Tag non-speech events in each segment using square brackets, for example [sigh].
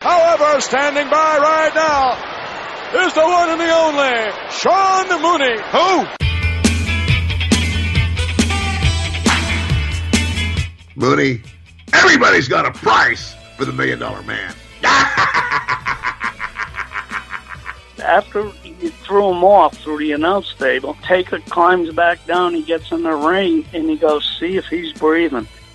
However, standing by right now is the one and the only Sean Mooney. Who? Mooney, everybody's got a price for the million dollar man. [laughs] After you threw him off through the announce table, Taker climbs back down, he gets in the ring, and he goes, see if he's breathing.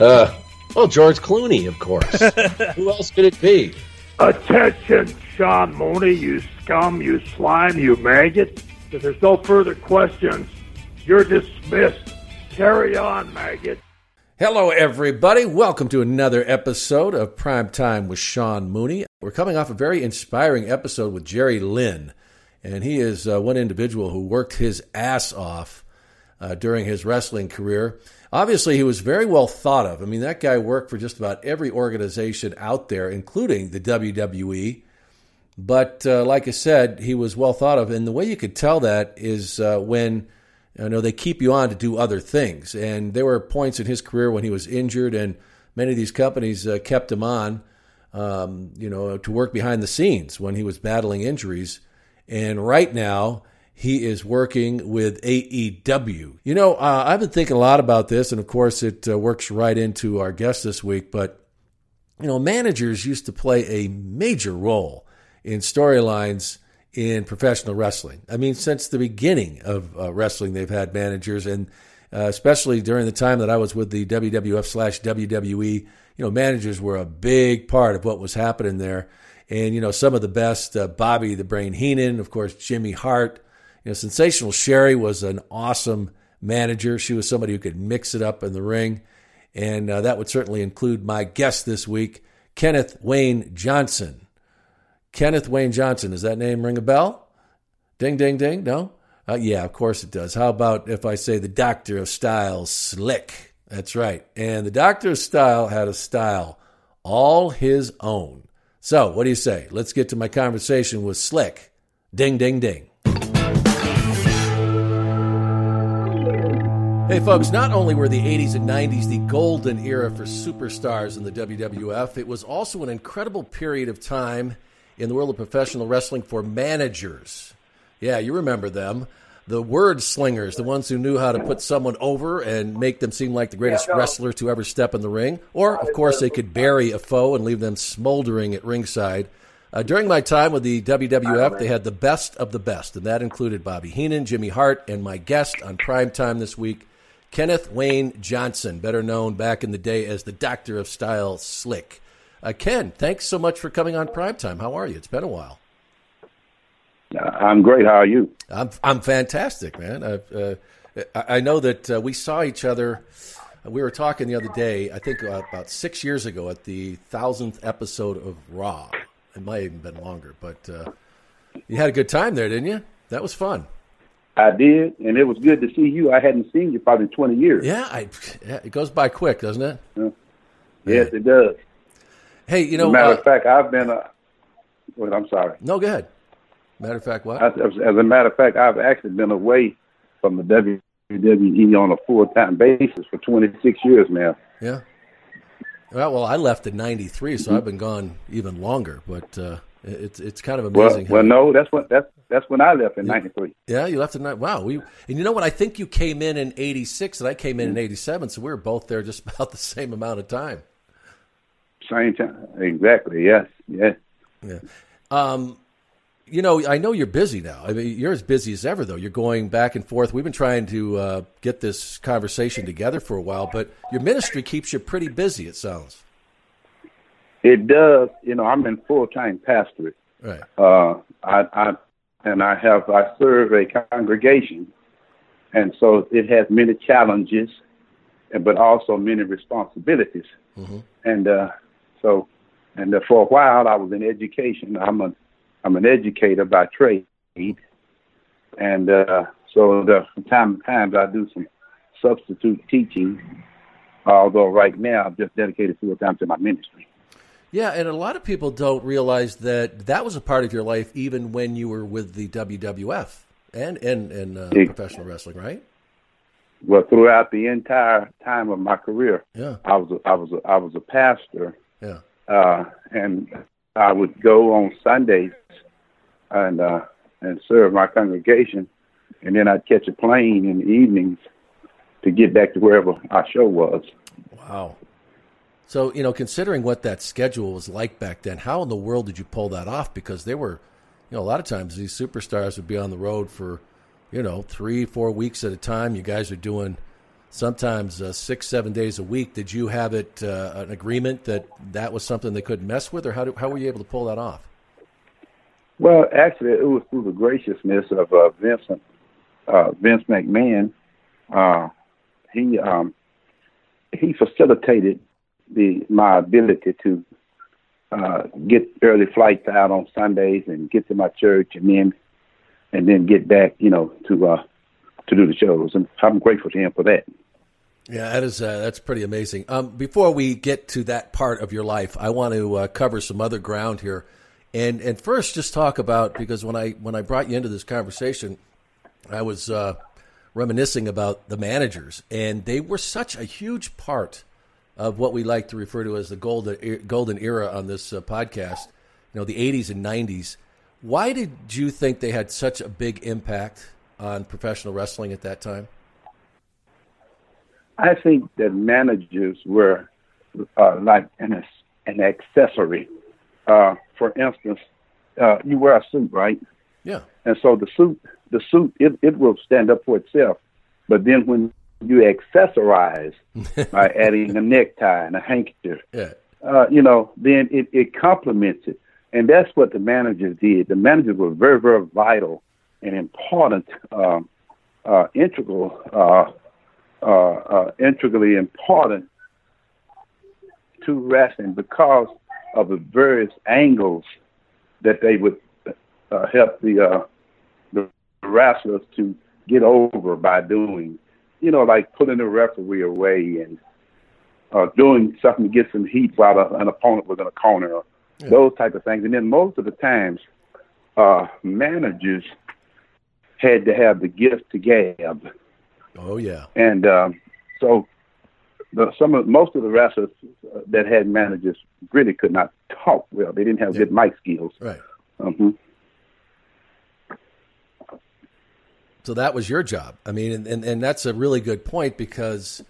Uh, well, George Clooney, of course. [laughs] Who else could it be? Attention, Sean Mooney, you scum, you slime, you maggot. If there's no further questions, you're dismissed. Carry on, maggot. Hello, everybody. Welcome to another episode of Prime Time with Sean Mooney. We're coming off a very inspiring episode with Jerry Lynn, and he is uh, one individual who worked his ass off uh, during his wrestling career. Obviously, he was very well thought of. I mean, that guy worked for just about every organization out there, including the WWE. But uh, like I said, he was well thought of, and the way you could tell that is uh, when you know they keep you on to do other things. And there were points in his career when he was injured, and many of these companies uh, kept him on, um, you know, to work behind the scenes when he was battling injuries. And right now, he is working with AEW. You know, uh, I've been thinking a lot about this, and of course, it uh, works right into our guest this week. But, you know, managers used to play a major role in storylines in professional wrestling. I mean, since the beginning of uh, wrestling, they've had managers, and uh, especially during the time that I was with the WWF slash WWE, you know, managers were a big part of what was happening there. And, you know, some of the best, uh, Bobby the Brain Heenan, of course, Jimmy Hart, you know, Sensational Sherri was an awesome manager. She was somebody who could mix it up in the ring. And uh, that would certainly include my guest this week, Kenneth Wayne Johnson. Kenneth Wayne Johnson, does that name ring a bell? Ding, ding, ding. No? Uh, yeah, of course it does. How about if I say the Doctor of Style, Slick? That's right. And the Doctor of Style had a style all his own. So, what do you say? Let's get to my conversation with Slick. Ding, ding, ding. Hey, folks, not only were the 80s and 90s the golden era for superstars in the WWF, it was also an incredible period of time in the world of professional wrestling for managers. Yeah, you remember them. The word slingers, the ones who knew how to put someone over and make them seem like the greatest wrestler to ever step in the ring. Or, of course, they could bury a foe and leave them smoldering at ringside. Uh, during my time with the WWF, they had the best of the best, and that included Bobby Heenan, Jimmy Hart, and my guest on prime time this week, Kenneth Wayne Johnson, better known back in the day as the Doctor of Style Slick. Uh, Ken, thanks so much for coming on Primetime. How are you? It's been a while. I'm great. How are you? I'm I'm fantastic, man. Uh, I know that uh, we saw each other. We were talking the other day. I think uh, about six years ago at the thousandth episode of Raw. It might have even been longer, but uh, you had a good time there, didn't you? That was fun. I did, and it was good to see you. I hadn't seen you probably in 20 years. Yeah, I, it goes by quick, doesn't it? Yeah. Yes, it does. Hey, you know, as a matter uh, of fact, I've been. A, well, I'm sorry. No, go ahead. Matter of fact, what? As, as a matter of fact, I've actually been away from the WWE on a full time basis for 26 years now. Yeah. Well, well, I left in '93, so mm-hmm. I've been gone even longer. But uh, it's it's kind of amazing. Well, well no, that's when that's that's when I left in '93. Yeah, you left in '93. wow. We and you know what? I think you came in in '86, and I came in in '87, so we were both there just [laughs] about the same amount of time. Same time, exactly. Yes, yes. Yeah. Um, you know, I know you're busy now. I mean, you're as busy as ever, though. You're going back and forth. We've been trying to uh, get this conversation together for a while, but your ministry keeps you pretty busy. It sounds. It does. You know, I'm in full time pastorate. Right. Uh, I, I and I have I serve a congregation, and so it has many challenges, but also many responsibilities. Mm-hmm. And uh, so and uh, for a while I was in education. I'm a I'm an educator by trade, and uh, so the, from time to time I do some substitute teaching. Although right now I'm just dedicated full time to my ministry. Yeah, and a lot of people don't realize that that was a part of your life even when you were with the WWF and and and uh, Yeah. professional wrestling, right? Well, throughout the entire time of my career, Yeah. I was a, I was a, I was a pastor, Yeah. uh, and I would go on Sundays and uh, and serve my congregation, and then I'd catch a plane in the evenings to get back to wherever our show was. Wow. So you know, considering what that schedule was like back then, how in the world did you pull that off? Because they were, you know, a lot of times these superstars would be on the road for, you know, three, four weeks at a time. You guys are doing sometimes uh, six, seven days a week. Did you have it uh, an agreement that that was something they couldn't mess with, or how do, how were you able to pull that off? Well, actually, it was through the graciousness of uh, Vincent uh, Vince McMahon. Uh, he um, he facilitated the my ability to uh, get early flights out on Sundays and get to my church, and then and then get back, you know, to uh, to do the shows. And I'm grateful to him for that. Yeah, that is uh, that's pretty amazing. Um, before we get to that part of your life, I want to uh, cover some other ground here, and and first just talk about because when I when I brought you into this conversation, I was uh, reminiscing about the managers, and they were such a huge part of what we like to refer to as the golden golden era on this uh, podcast. You know, the '80s and '90s. Why did you think they had such a big impact on professional wrestling at that time? I think that managers were uh, like an an accessory. Uh, for instance, uh, you wear a suit, right? Yeah. And so the suit, the suit, it, it will stand up for itself. But then when you accessorize [laughs] by adding a necktie and a handkerchief, Yeah. uh, you know, then it, it complements it. And that's what the managers did. The managers were very, very vital and important, um, uh, integral, uh, uh, uh, integrally important to wrestling because of the various angles that they would uh, help the uh, the wrestlers to get over by doing, you know, like putting the referee away and uh, doing something to get some heat while a, an opponent was in a corner, those type of things. And then most of the times, uh, managers had to have the gift to gab. Oh yeah. And um, so the, some of most of the wrestlers uh, that had managers really could not talk well. They didn't have good mic skills. Right. hmm So that was your job. I mean, and, and, and that's a really good point because,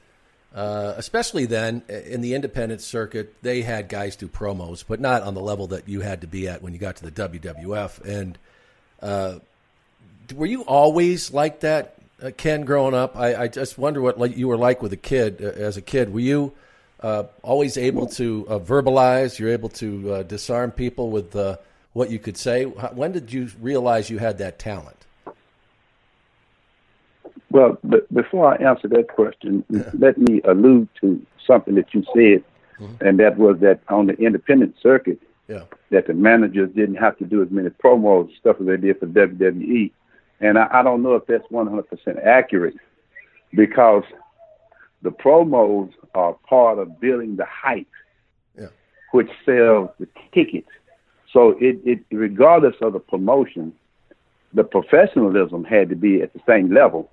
uh, especially then in the independent circuit, they had guys do promos, but not on the level that you had to be at when you got to the WWF. And uh, were you always like that, uh, Ken, growing up? I, I just wonder what like you were like with a kid. Uh, as a kid, were you uh, always able to verbalize? You're able to disarm people with what you could say. When did you realize you had that talent? Well, but before I answer that question, let me allude to something that you said, mm-hmm. and that was that on the independent circuit, Yeah. that the managers didn't have to do as many promos and stuff as they did for WWE. And I, I don't know if that's 100% accurate because the promos are part of building the hype, Yeah. which sells the tickets. So it, it regardless of the promotion, the professionalism had to be at the same level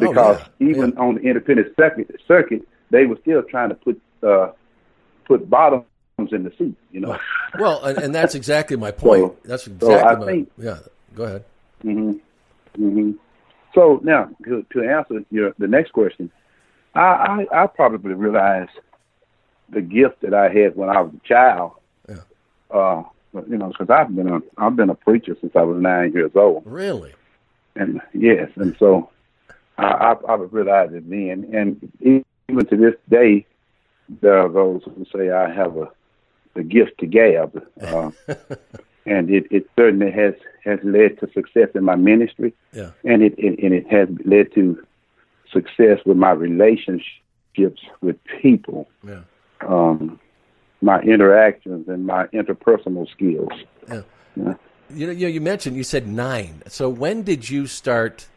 Oh, because even on the independent circuit, circuit, they were still trying to put uh, put bottoms in the seat. You know. [laughs] Well, and, and that's exactly my [laughs] point. So- that's so I my think- yeah. Go ahead. hmm hmm So now to, to answer your the next question, I, I I probably realized the gift that I had when I was a child. Yeah. Uh, you know, because I've been a I've been a preacher since I was nine years old. Really? And yes, and so I, I, I realized it then, and even to this day, there are those who say I have a the gift to gab, uh, [laughs] and it, it certainly has has led to success in my ministry, Yeah. and it, it and it has led to success with my relationships with people. Yeah. Um, my interactions and my interpersonal skills. Yeah. You know, you mentioned you said nine. So when did you start?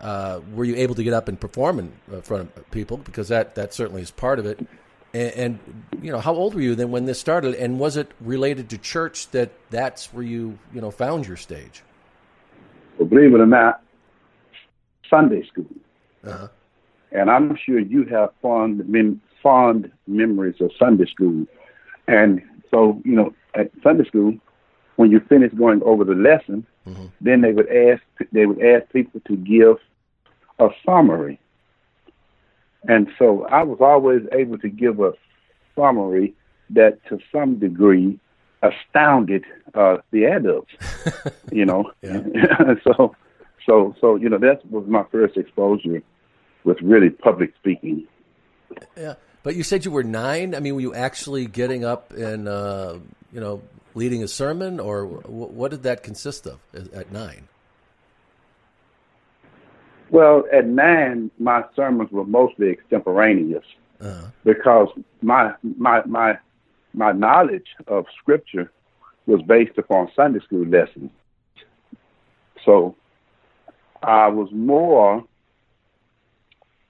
Uh, were you able to get up and perform in uh, front of people? Because that that certainly is part of it. And, and you know, how old were you then when this started? And was it related to church that that's where you you know found your stage? Well, believe it or not, Sunday school. Uh-huh. And I'm sure you have fond fond memories of Sunday school. And so, you know, at Sunday school, when you finish going over the lesson, Mm-hmm. then they would ask they would ask people to give a summary. And so I was always able to give a summary that to some degree astounded uh, the adults. [laughs] you know. [laughs] so so so you know that was my first exposure with really public speaking. Yeah, but you said you were nine. I mean, were you actually getting up and uh, you know leading a sermon, or w- what did that consist of at- at nine? Well, at nine, my sermons were mostly extemporaneous Uh-huh. because my my my my knowledge of scripture was based upon Sunday school lessons. So I was more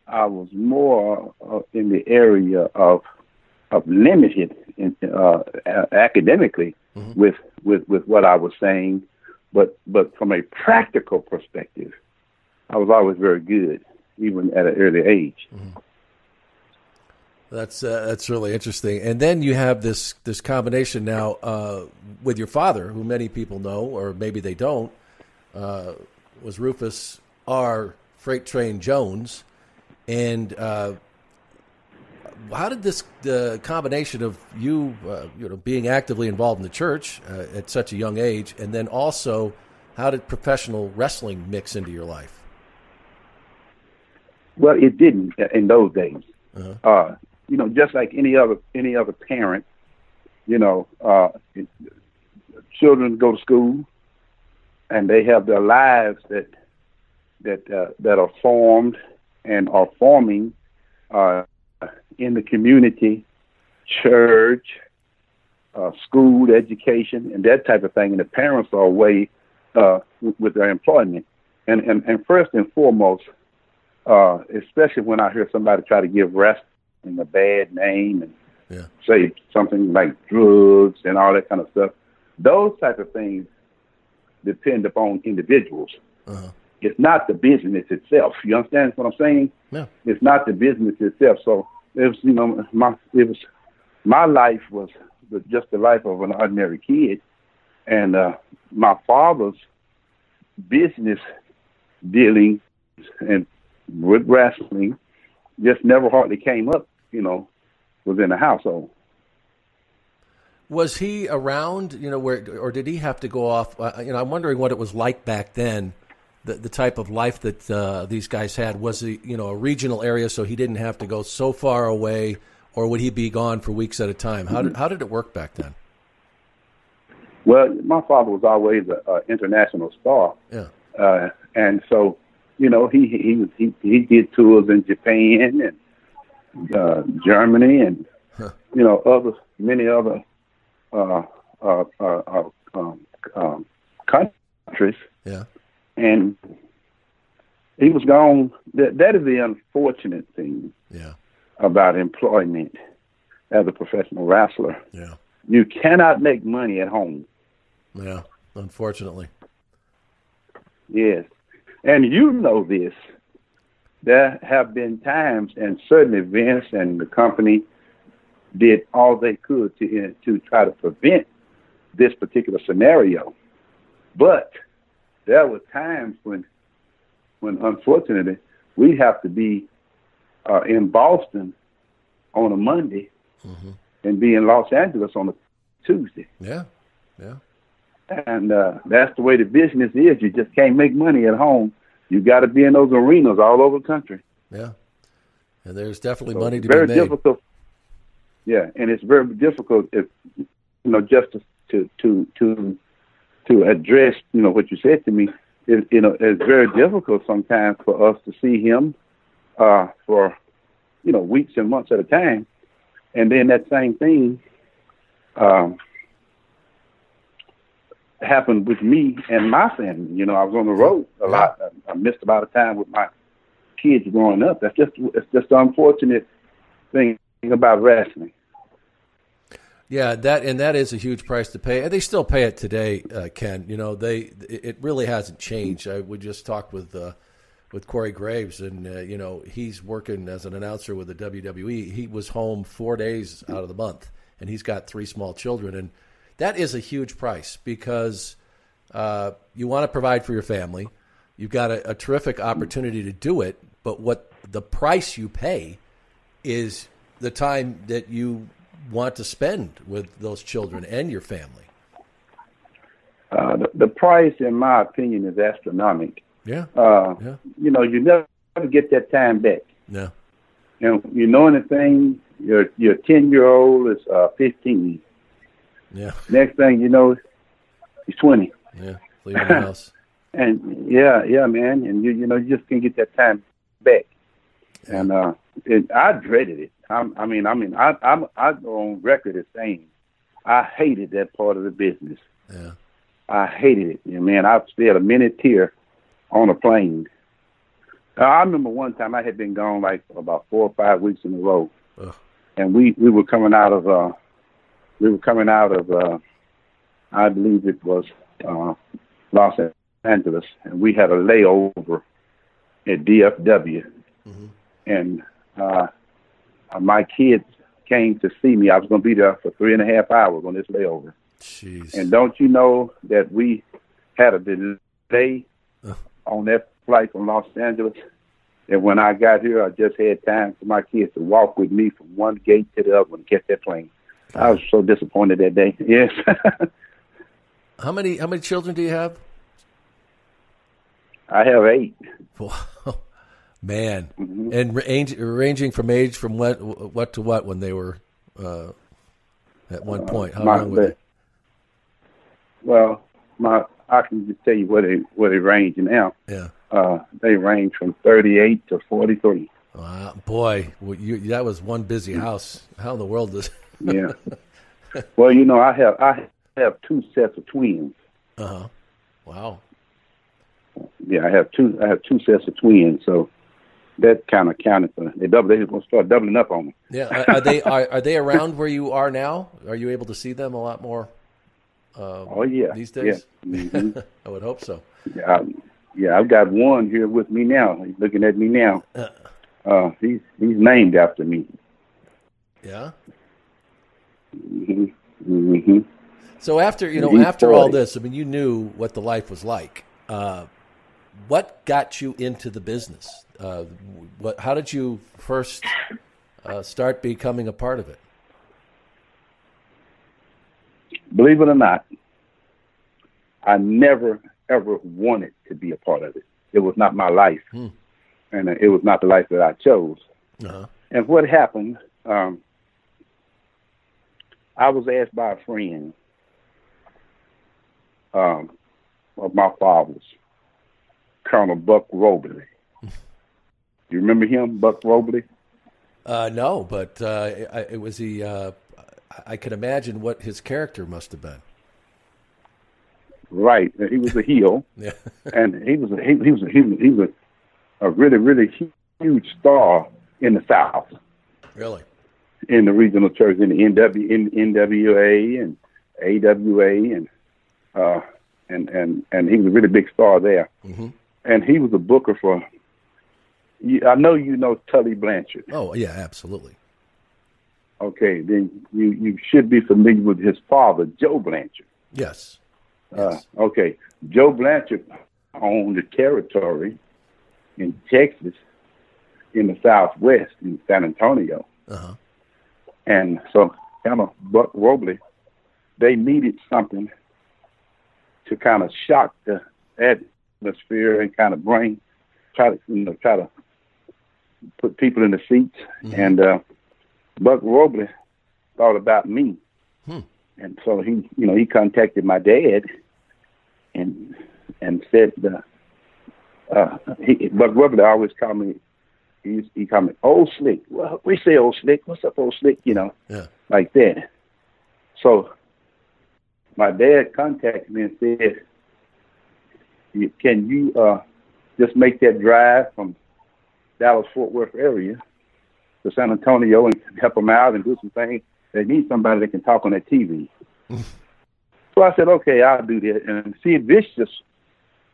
I was more uh, in the area of of limited in, uh, a- academically with, with with what I was saying, but but from a practical perspective, I was always very good, even at an early age. That's uh, that's really interesting. And then you have this this combination now uh, with your father, who many people know, or maybe they don't, uh, was Rufus R. Freight Train Jones. And uh, how did this the combination of you uh, you know being actively involved in the church uh, at such a young age, and then also how did professional wrestling mix into your life? Well, it didn't in those days. Uh-huh. Uh, you know, just like any other any other parent, you know, uh, it, children go to school, and they have their lives that that uh, that are formed and are forming uh, in the community, church, uh, school, education, and that type of thing. And the parents are away uh, with, their employment. And, and and first and foremost, uh, especially when I hear somebody try to give wrestling a bad name and Yeah. say something like drugs and all that kind of stuff, those type of things depend upon individuals. Uh-huh. It's not the business itself. You understand what I'm saying? Yeah. It's not the business itself. So it was, you know, my it was my life was was just the life of an ordinary kid, and uh, my father's business dealings and with wrestling just never hardly came up. You know, within the household. Was he around? You know, where or did he have to go off? Uh, you know, I'm wondering what it was like back then. The, the type of life that uh, these guys had was he, you know, a regional area, so he didn't have to go so far away, or would he be gone for weeks at a time? How did how did it work back then? Well, my father was always an international star, Yeah. uh, and so you know he he was he he did tours in Japan and uh, Germany and you know other many other uh, uh, uh, uh, um, um, countries, Yeah. And he was gone. That that is the unfortunate thing Yeah. about employment as a professional wrestler. Yeah. You cannot make money at home. Yeah. Unfortunately. Yes. And you know this. There have been times, and certainly Vince and the company did all they could to to try to prevent this particular scenario. But there were times when, when unfortunately, we have to be uh, in Boston on a Monday and be in Los Angeles on a Tuesday. Yeah. Yeah. And uh, that's the way the business is. You just can't make money at home. You got to be in those arenas all over the country. Yeah. And there's definitely So money to very be made. difficult. Yeah, and it's very difficult if you know just to to to to, address you know what you said to me. It, you know, it's very difficult sometimes for us to see him uh, for you know weeks and months at a time, and then that same thing um, happened with me and my family. You know, I was on the road a lot. I, I missed a lot of time with my kids growing up. That's just it's just the unfortunate thing about wrestling. Yeah, that and that is a huge price to pay, and they still pay it today, uh, Ken. You know, they it really hasn't changed. I we just talked with uh, with Corey Graves, and uh, you know he's working as an announcer with the WWE. He was home four days out of the month, and he's got three small children, and that is a huge price because uh, you want to provide for your family. You've got a, a terrific opportunity to do it, but what the price you pay is the time that you want to spend with those children and your family. Uh, the, the price, in my opinion, is astronomical. Yeah. Uh, yeah. You know, you never get that time back. No. You know, you know anything, your your ten year old is uh, fifteen. Yeah. Next thing you know, he's twenty. Yeah. Leaving the house. [laughs] and yeah, yeah, man, and you you know you just can't get that time back. And uh, it, I dreaded it. I'm, I mean, I mean, I I'm I go on record as saying I hated that part of the business. Yeah. I hated it. You know, man, I spent a minute tear on a plane. Uh, I remember one time I had been gone like about four or five weeks in a row, Ugh. and we we were coming out of uh we were coming out of uh I believe it was uh Los Angeles, and we had a layover at DFW, and uh, uh, Uh, my kids came to see me. I was going to be there for three and a half hours on this layover. Jeez. And don't you know that we had a delay uh. on that flight from Los Angeles? And when I got here, I just had time for my kids to walk with me from one gate to the other to catch that plane. I was so disappointed that day. [laughs] Yes. How many how many children do you have? I have eight. Wow. Man, Mm-hmm. and range, ranging from age from what what to what when they were uh, at one point. How young were they? Well, my I can just tell you where they where they range now. Yeah. Uh, they range from thirty eight to forty three. Wow, boy, well, you, that was one busy house. How in the world does? [laughs] Yeah. well, you know, I have I have two sets of twins. Uh huh. Wow. Yeah, I have two I have two sets of twins, so that kind of counted for they double. They're going to start doubling up on me. Yeah. Are, are they [laughs] are, are they around where you are now? Are you able to see them a lot more? Uh, Oh yeah, These days. Yeah, [laughs] Mhm. I would hope so. yeah, I, yeah. I've got one here with me now. He's looking at me now. Uh, Uh, he's he's named after me. yeah. hmm hmm So after you know, after all this, I mean, you knew what the life was like. Uh, what got you into the business? Uh, what? How did you first uh, start becoming a part of it? Believe it or not, I never ever wanted to be a part of it. It was not my life, Hmm. and uh, it was not the life that I chose. Uh-huh. And what happened? Um, I was asked by a friend um, of my father's, Colonel Buck Robley. You remember him, Buck Robley? Uh, no, but uh, I, it was he. Uh, I could imagine what his character must have been. Right. He was a heel, [laughs] Yeah. and he was a, he, he was a, he was, he was a really really huge star in the South. Really? in the regional church in the NW, in, NWA and AWA and uh, and and and he was a really big star there. Mm-hmm. And he was a booker for. I know you know Tully Blanchard. Oh yeah, absolutely. Okay, then you you should be familiar with his father, Joe Blanchard. Yes. Uh, okay, Joe Blanchard owned the territory in Texas, in the Southwest, in San Antonio. Uh-huh. And so, kind of Buck Robley, they needed something to kind of shock the atmosphere and kind of bring, try to, you know, try to put people in the seats. And uh, Buck Robley thought about me. Hmm. And so he, you know, he contacted my dad and and said, uh, uh, he, Buck Robley always called me he, he called me old slick. Well, we say old slick. What's up, old slick? You know, Yeah. like that. So my dad contacted me and said, "You- "Can you uh, just make that drive from Dallas Fort Worth area to San Antonio and [laughs] help them out and do some things? They need somebody that can talk on that TV." [laughs] so I said, "Okay, I'll do that." And Sid Vicious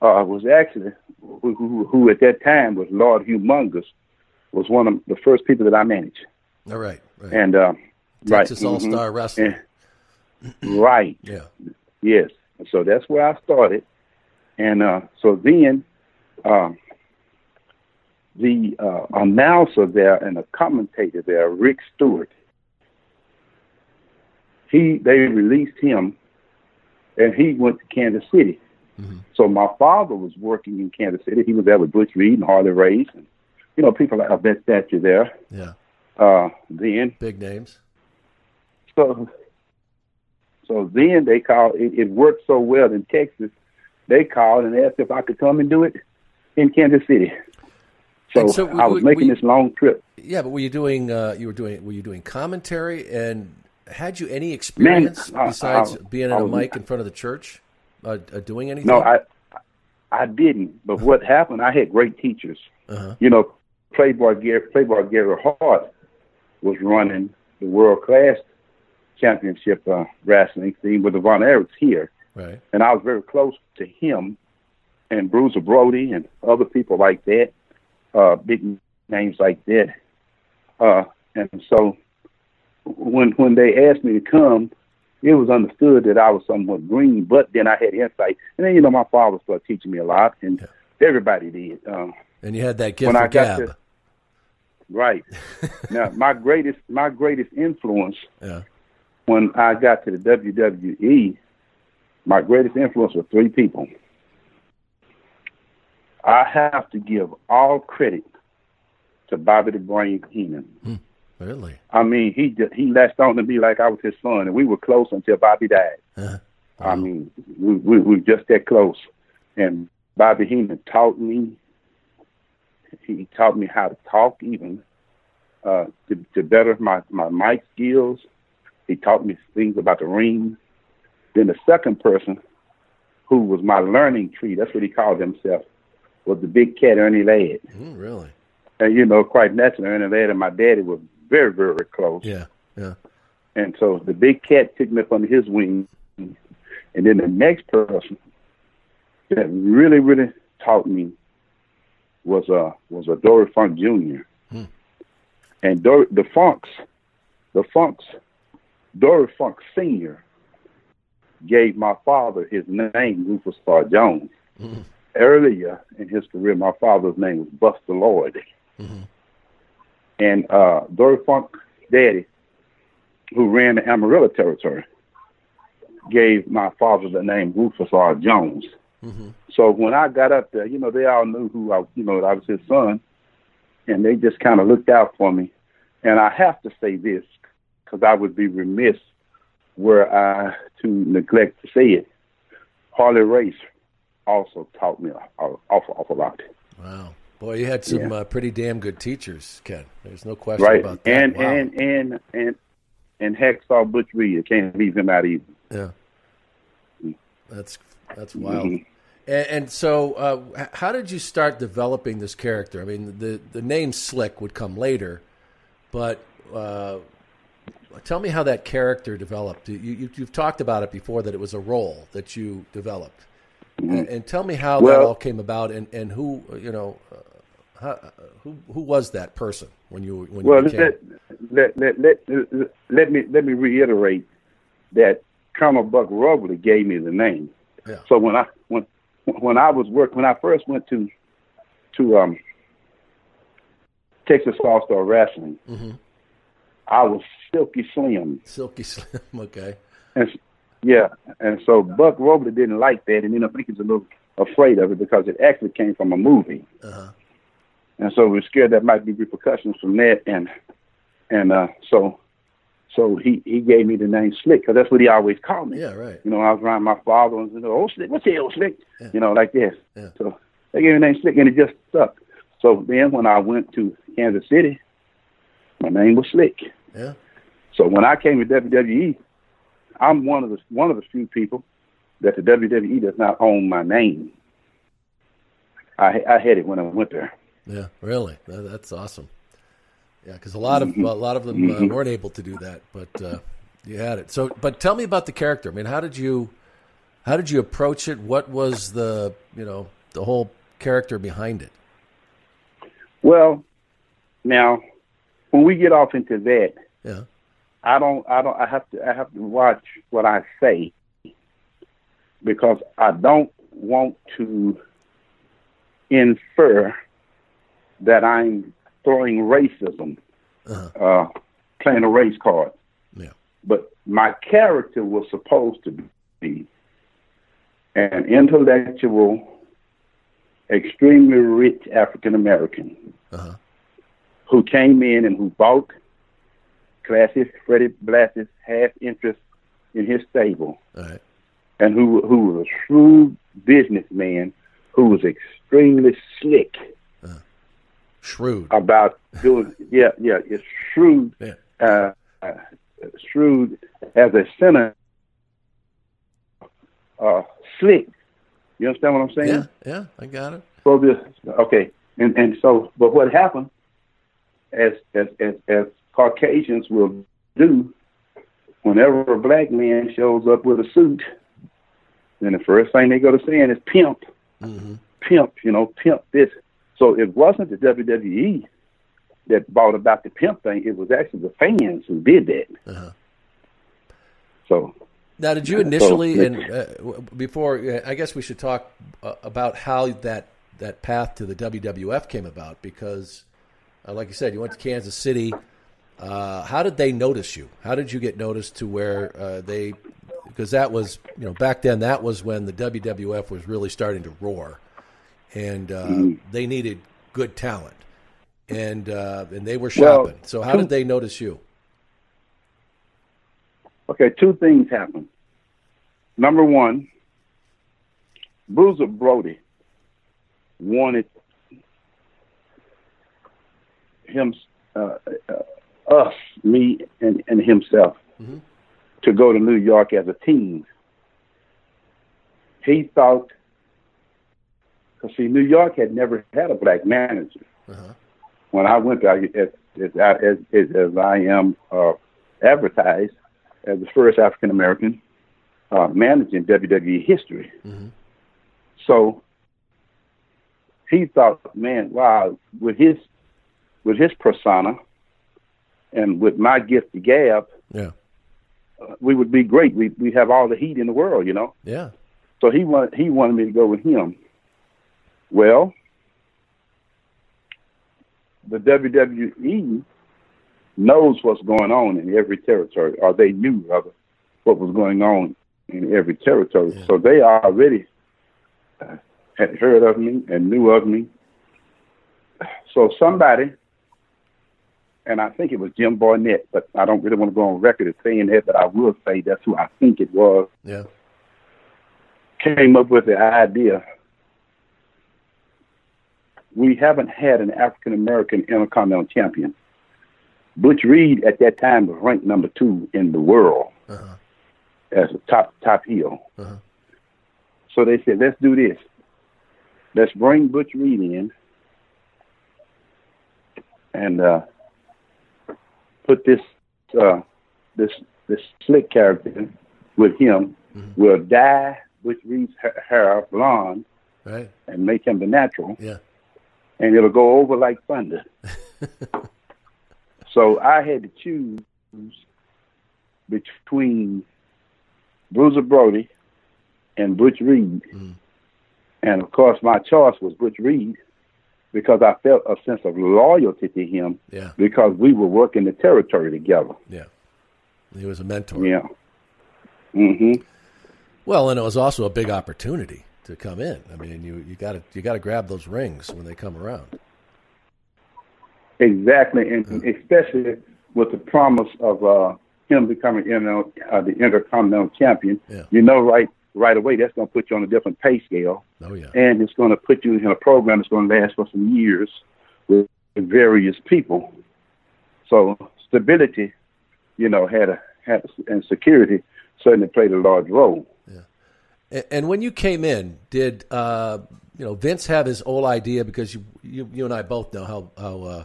uh, was actually who, who, who at that time was Lord Humongous, was one of the first people that I managed. All right. right. And uh, Texas right, All Star mhm. Wrestling. Right. Yeah. Yes. So that's where I started. And uh, so then um, the uh, announcer there and the commentator there, Rick Stewart, he they released him and he went to Kansas City. So my father was working in Kansas City. He was there with Butch Reed and Harley Race and you know, people of that stature there. Yeah. Uh then Big names. so, so then they called. It, it worked so well in Texas. They called and asked if I could come and do it in Kansas City. So, so I was making we- this long trip. Yeah, but were you doing? Uh, you were doing. Were you doing commentary? And had you any experience I- besides I- being I on a mic in front of the church, uh, uh, doing anything? No, I, I didn't. But what happened? I had great teachers. Uh-huh. You know, Playboy Gary, Playboy Gary Hart was running the world class championship uh, wrestling team with the Von Erichs here. Right. and I was very close to him and Bruiser Brody and other people like that, uh, big names like that. Uh, and so when when they asked me to come, it was understood that I was somewhat green, but then I had insight. And then you know my father started teaching me a lot, and everybody did. Um, And you had that gift when I got gab. to- right [laughs] now, my greatest my greatest influence Yeah. when I got to the WWE, my greatest influence was three people. I have to give all credit to Bobby the Brain Heenan. Really? I mean, he ju- he latched on to me like I was his son, and we were close until Bobby died. Uh-huh. I mean, we, we we were just that close. And Bobby Heenan taught me. He taught me how to talk, even uh, to to better my my mic skills. He taught me things about the ring. Then the second person, who was my learning tree, that's what he called himself, was the big cat Ernie Ladd. Mm, really? And you know, quite naturally, Ernie Ladd and my daddy were very very close. Yeah. Yeah. And so the big cat took me up under his wing. And then the next person that really, really taught me was uh was a Dory Funk Jr. Hmm. And Dory, the Funks, the Funks, Dory Funk Sr. gave my father his name, Rufus Starr Jones. Mhm. Earlier in his career, my father's name was Buster Lloyd. Mhm. And uh, Dory Funk's daddy, who ran the Amarillo territory, gave my father the name Rufus R. Jones. Mm-hmm. So when I got up there, you know, they all knew who I, you know, I was his son, and they just kind of looked out for me. And I have to say this because I would be remiss were I to neglect to say it. Harley Race also taught me an awful, awful lot. Wow. Boy, you had some Yeah. uh, pretty damn good teachers, Ken. There's no question right? about that. And Wow. and and and and Hacksaw Butch Reed, I can't leave him out either. Yeah. That's that's wild. Mhm. And, and so, uh, how did you start developing this character? I mean, the the name Slick would come later, but uh, tell me how that character developed. You, you, you've talked about it before that it was a role that you developed, and, and tell me how that all came about, and, and who you know, uh, how, who who was that person when you when Well, you became? let, let, let, let, let me let me reiterate that Colonel Buck Robley gave me the name. Yeah. So when I when when I was work when I first went to to um Texas All Star Wrestling, hmm I was Silky Slim. Silky Slim. [laughs] Okay. And yeah, and so Buck Robley didn't like that, and then I think he's a little afraid of it because it actually came from a movie, Uh-huh. and so we're scared that might be repercussions from that, and and uh, so so he he gave me the name Slick because that's what he always called me. Yeah. Right. You know, I was around my father and said, "Oh, Slick, what's the old Slick?" Yeah. You know, like this. Yeah. So they gave me the name Slick, and it just stuck. So then when I went to Kansas City, my name was Slick. Yeah. So when I came to WWE, I'm one of the one of the few people that the WWE does not own my name. I I had it when I went there. Yeah, really, that, that's awesome. Yeah, because a lot of Mhm. a lot of them Mhm. uh, weren't able to do that, but uh, you had it. So, but tell me about the character. I mean, how did you how did you approach it? What was the you know the whole character behind it? Well, now when we get off into that, Yeah. I don't I don't I have to I have to watch what I say because I don't want to infer that I'm throwing racism, uh, playing a race card. Yeah. But my character was supposed to be an intellectual, extremely rich African American Uh-huh. Who came in and who bought Classy Freddie Blassie's half interest in his stable, right. and who who was a shrewd businessman who was extremely slick Shrewd about doing yeah yeah it's shrewd Yeah. uh, uh, shrewd as a senator uh, slick. You understand what I'm saying? Yeah, yeah, I got it. So this okay, and and so but what happened as as as, as Caucasians will do whenever a black man shows up with a suit, then the first thing they go to saying is pimp, Mm-hmm. pimp, you know, pimp this. So it wasn't the WWE that brought about the pimp thing. It was actually the fans who did that. Uh-huh. So Now, did you initially, Nick- and uh, before, uh, I guess we should talk uh, about how that that path to the WWF came about because, uh, like you said, you went to Kansas City. Uh, how did they notice you? How did you get noticed to where uh, they? Because that was, you know, back then that was when the WWF was really starting to roar, and uh, Mhm. they needed good talent, and uh, and they were Well, so how two- did they notice you? Okay, two things happened. Number one, Bruiser Brody wanted him, uh, uh, us, me, and, and himself Mhm. to go to New York as a team. He thought, because see, New York had never had a black manager. Uh-huh. When I went there, as, as, as, as, as I am uh, advertised as the first African American uh, manager in WWE history. Mhm. So he thought, man, wow, with his with his persona and with my gift to gab, Yeah. uh, we would be great. We we have all the heat in the world, you know. Yeah. So he wanted he wanted me to go with him. Well, the WWE knows what's going on in every territory, or they knew rather what was going on in every territory. So they already uh, had heard of me and knew of me. So somebody, and I think it was Jim Barnett, but I don't really want to go on record as saying that, but I will say that's who I think it was Yeah. came up with the idea. We haven't had an African American Intercontinental Champion. Butch Reed at that time was ranked number two in the world Uh-huh. as a top top heel. Uh-huh. So they said, let's do this. Let's bring Butch Reed in and uh, put this uh, this this slick character with him. We'll dye Butch Reed's ha- hair blonde Right. and make him the natural, Yeah. and it'll go over like thunder. [laughs] so I had to choose between Bruiser Brody and Butch Reed. And of course, my choice was Butch Reed because I felt a sense of loyalty to him Yeah. because we were working the territory together. Yeah. He was a mentor. Yeah. hmm Well, and it was also a big opportunity to come in. I mean, you you got to you got to grab those rings when they come around. Exactly, and especially with the promise of uh, him becoming you know, uh, the Intercontinental Champion. Yeah. You know, right right away, that's going to put you on a different pay scale. Oh yeah. and it's going to put you in a program that's going to last for some years with various people. So stability, you know, had a had and security certainly played a large role. And, and when you came in, did uh, you know Vince have his old idea? Because you you, you and I both know how how uh,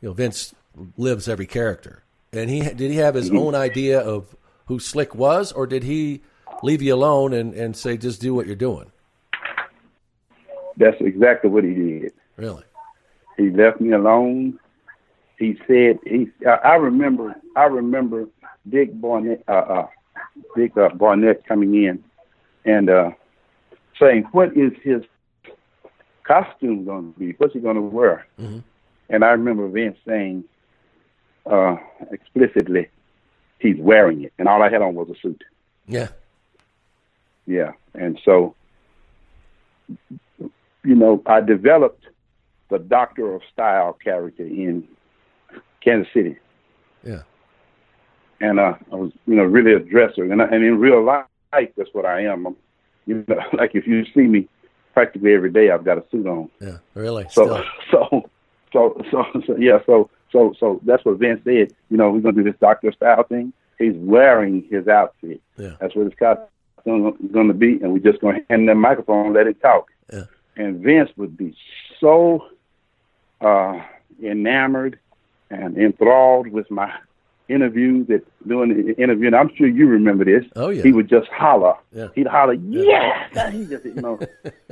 you know Vince lives every character, and he did he have his Mhm. own idea of who Slick was, or did he leave you alone and, and say just do what you're doing? That's exactly what he did. Really? He left me alone. He said he. I, remember. I remember Dick Barnett. Uh, uh, Dick uh, Barnett coming in and uh, saying, "What is his costume going to be? What's he going to wear?" Mhm. And I remember Vince saying uh, explicitly, "He's wearing it," and all I had on was a suit. Yeah. Yeah, and so, you know, I developed the Doctor of Style character in Kansas City, Yeah. and uh, I was, you know, really a dresser, and, I, and in real life, that's what I am. I'm, you know, [laughs] like if you see me practically every day, I've got a suit on. Yeah. Really? So, [laughs] so, so, so, so, yeah. So, so, so that's what Vince said. You know, we're gonna do this Doctor Style thing. He's wearing his outfit. Yeah. That's what his costume going to be, and we're just going to hand him the microphone and let it talk. Yeah. And Vince would be so uh, enamored and enthralled with my interview that doing the interview, and I'm sure you remember this. Oh, yeah. He would just holler. Yeah. He'd holler, yeah. [laughs] He just, you know.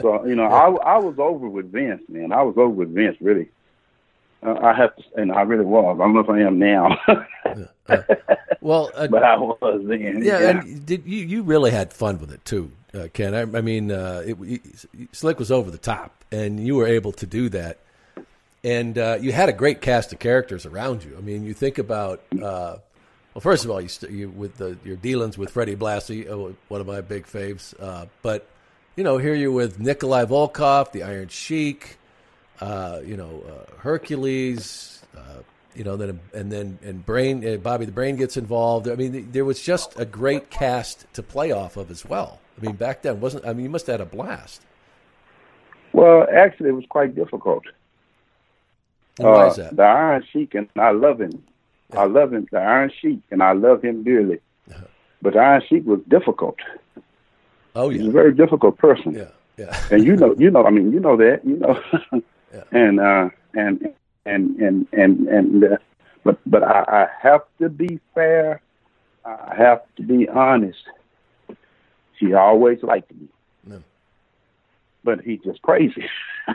so you know, I I was over with Vince, man. I was over with Vince, really. Uh, I have to, and I really was. I don't know if I am now, Well, [laughs] uh, but I was then. yeah, yeah. and did you you really had fun with it too, uh, Ken? I, I mean, uh, it, it- Slick was over the top, and you were able to do that. And uh, you had a great cast of characters around you. I mean, you think about uh, well, first of all, you, st- you with the, your dealings with Freddie Blassie, uh, one of my big faves. Uh, but you know, here you're with Nikolai Volkov, the Iron Sheik, uh, you know, uh, Hercules, uh, you know, then and then and Brain, uh, Bobby the Brain gets involved. I mean, th- there was just a great cast to play off of as well. I mean, back then wasn't. I mean, you must have had a blast. Well, actually, it was quite difficult. And why Uh, is that? The Iron Sheik, and I love him. I love him, the Iron Sheik, and I love him dearly. But the Iron Sheik was difficult. Oh He's a very difficult person. yeah, yeah. and you know, you know, I mean, you know that, you know, [laughs] and uh, and and and and and, uh, but but I, I have to be fair. I have to be honest. She always liked me, No. but he's just crazy. [laughs] [laughs]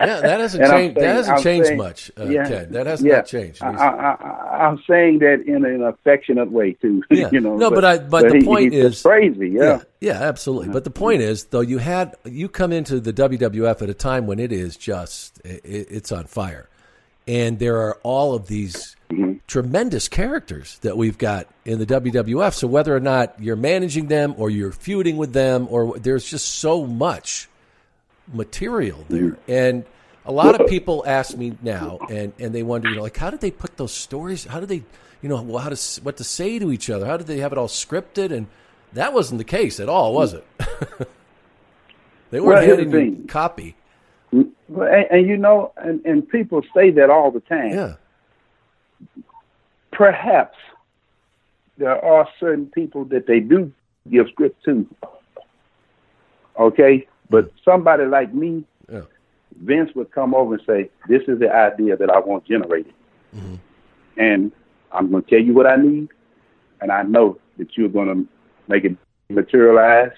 Yeah, that hasn't changed. That hasn't I'm changed saying- much, uh, yeah, Ken. That has yeah. not changed. I, I'm saying that in an affectionate way too. [laughs] Yeah. you know. no, but, I. But, the he- point is crazy. Yeah. yeah, absolutely. But the point is, though, you had you come into the WWF at a time when it is just it, it's on fire, and there are all of these tremendous characters that we've got in the WWF. So whether or not you're managing them or you're feuding with them, or there's just so much material there, and a lot of people ask me now, and, and they wonder, you know, like how did they put those stories? How did they, you know, how to what to say to each other? How did they have it all scripted? And that wasn't the case at all, was it? [laughs] they weren't the handing you copy. Mm, well, and, and you know, and, and people say that all the time. Yeah, Perhaps there are certain people that they do give script to. Okay, but somebody like me, Yeah. Vince would come over and say, "This is the idea that I want generated, and I'm going to tell you what I need, and I know that you're going to make it materialize.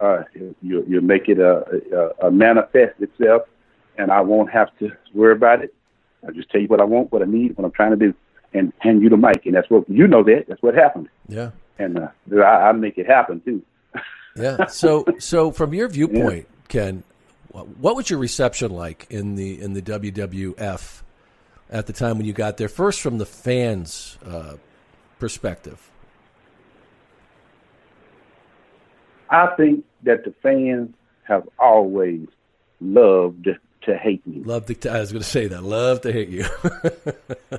Uh, you you make it a, a, a manifest itself, and I won't have to worry about it. I'll just tell you what I want, what I need, what I'm trying to do, and hand you the mic, and that's what you know that that's what happened, yeah, and uh, I, I make it happen too. Yeah. So, so from your viewpoint, Ken, what was your reception like in the in the WWF at the time when you got there? First, from the fans' uh, perspective. I think that the fans have always loved to hate me. Love to. I was going to say that. Love to hate you.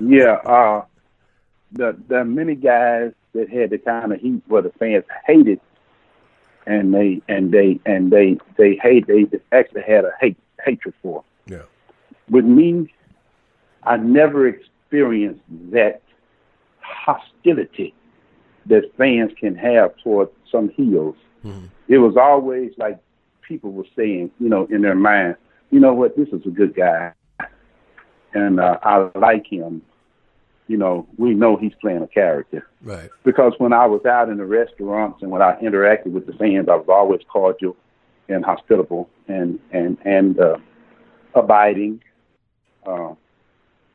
[laughs] yeah, uh, the there are many guys that had the kind of heat where the fans hated, and they and they and they they hate. They actually had a hate hatred for. Yeah. With me, I never experienced that hostility that fans can have toward some heels. Mm-hmm. It was always like people were saying, you know, in their mind, you know what, this is a good guy, and uh, I like him. You know, we know he's playing a character. Right. Because when I was out in the restaurants and when I interacted with the fans, I was always cordial and hospitable and and and uh, abiding, uh,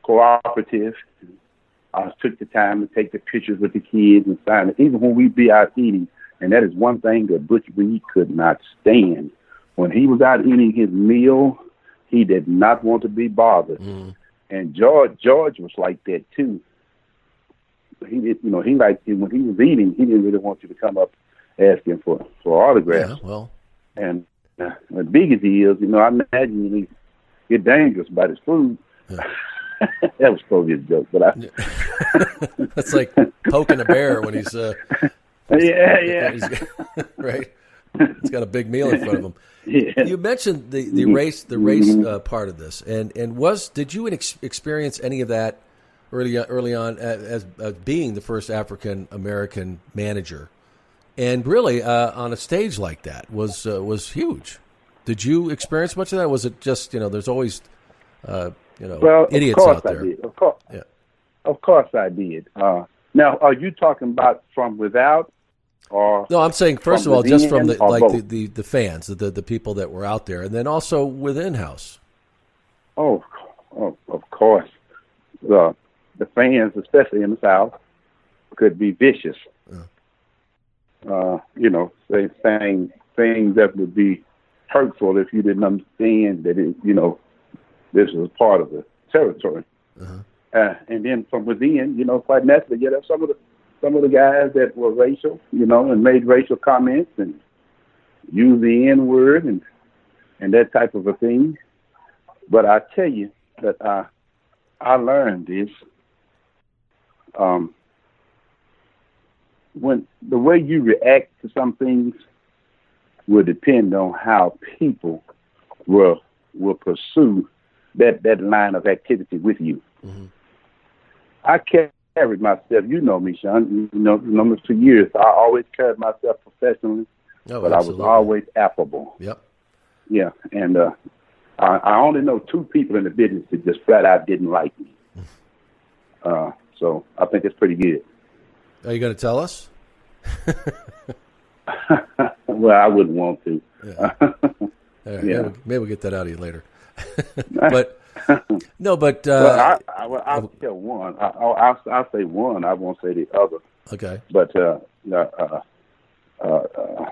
cooperative. I took the time to take the pictures with the kids and sign it, even when we'd be out eating. And that is one thing that Butch Reed could not stand. When he was out eating his meal, he did not want to be bothered. Mm. And George George was like that too. He did, you know, he liked when he was eating, he didn't really want you to come up asking for for autographs. Yeah, well, and uh, as big as he is, you know, I imagine he get dangerous about his food. Yeah. [laughs] that was probably a joke, but I. [laughs] That's like poking a bear when he's. Uh, [laughs] yeah, yeah. He's, right. [laughs] He's got a big meal in front of him. [laughs] Yeah. You mentioned the, the Mhm. race the race Mhm. uh, part of this, and and was did you ex- experience any of that early early on as, as, as being the first African American manager, and really uh, on a stage like that was uh, was huge. Did you experience much of that? Was it just you know there's always uh, you know Well, idiots out there? Of course, Yeah. of course I did. Uh, now, are you talking about from without, or No, I'm saying first of all, just from the like the, the, the fans, the, the people that were out there, and then also within house. Oh, oh of course. The the fans, especially in the South, could be vicious. yeah. Uh, you know, say saying things that would be hurtful if you didn't understand that it, you know, this was part of the territory. Uh, and then from within, you know, quite naturally, you know, some of the some of the guys that were racial, you know, and made racial comments and used the N word and and that type of a thing. But I tell you that I I learned this. Um, when the way you react to some things will depend on how people will will pursue that that line of activity with you. I carried myself. You know me, Sean. You know, you know me for years. I always carried myself professionally, Oh, but absolutely. I was always affable. Yep. Yeah, and uh, I, I only know two people in the business that just flat out didn't like me. [laughs] Uh, so I think it's pretty good. Are you going to tell us? [laughs] well, I wouldn't want to. Yeah. [laughs] Right, maybe, we'll- maybe we'll get that out of you later. but [laughs] no, but uh, well, I, I, well, I'll tell one. I, I'll, I'll, I'll say one. I won't say the other. okay. But uh, uh, uh, uh, uh,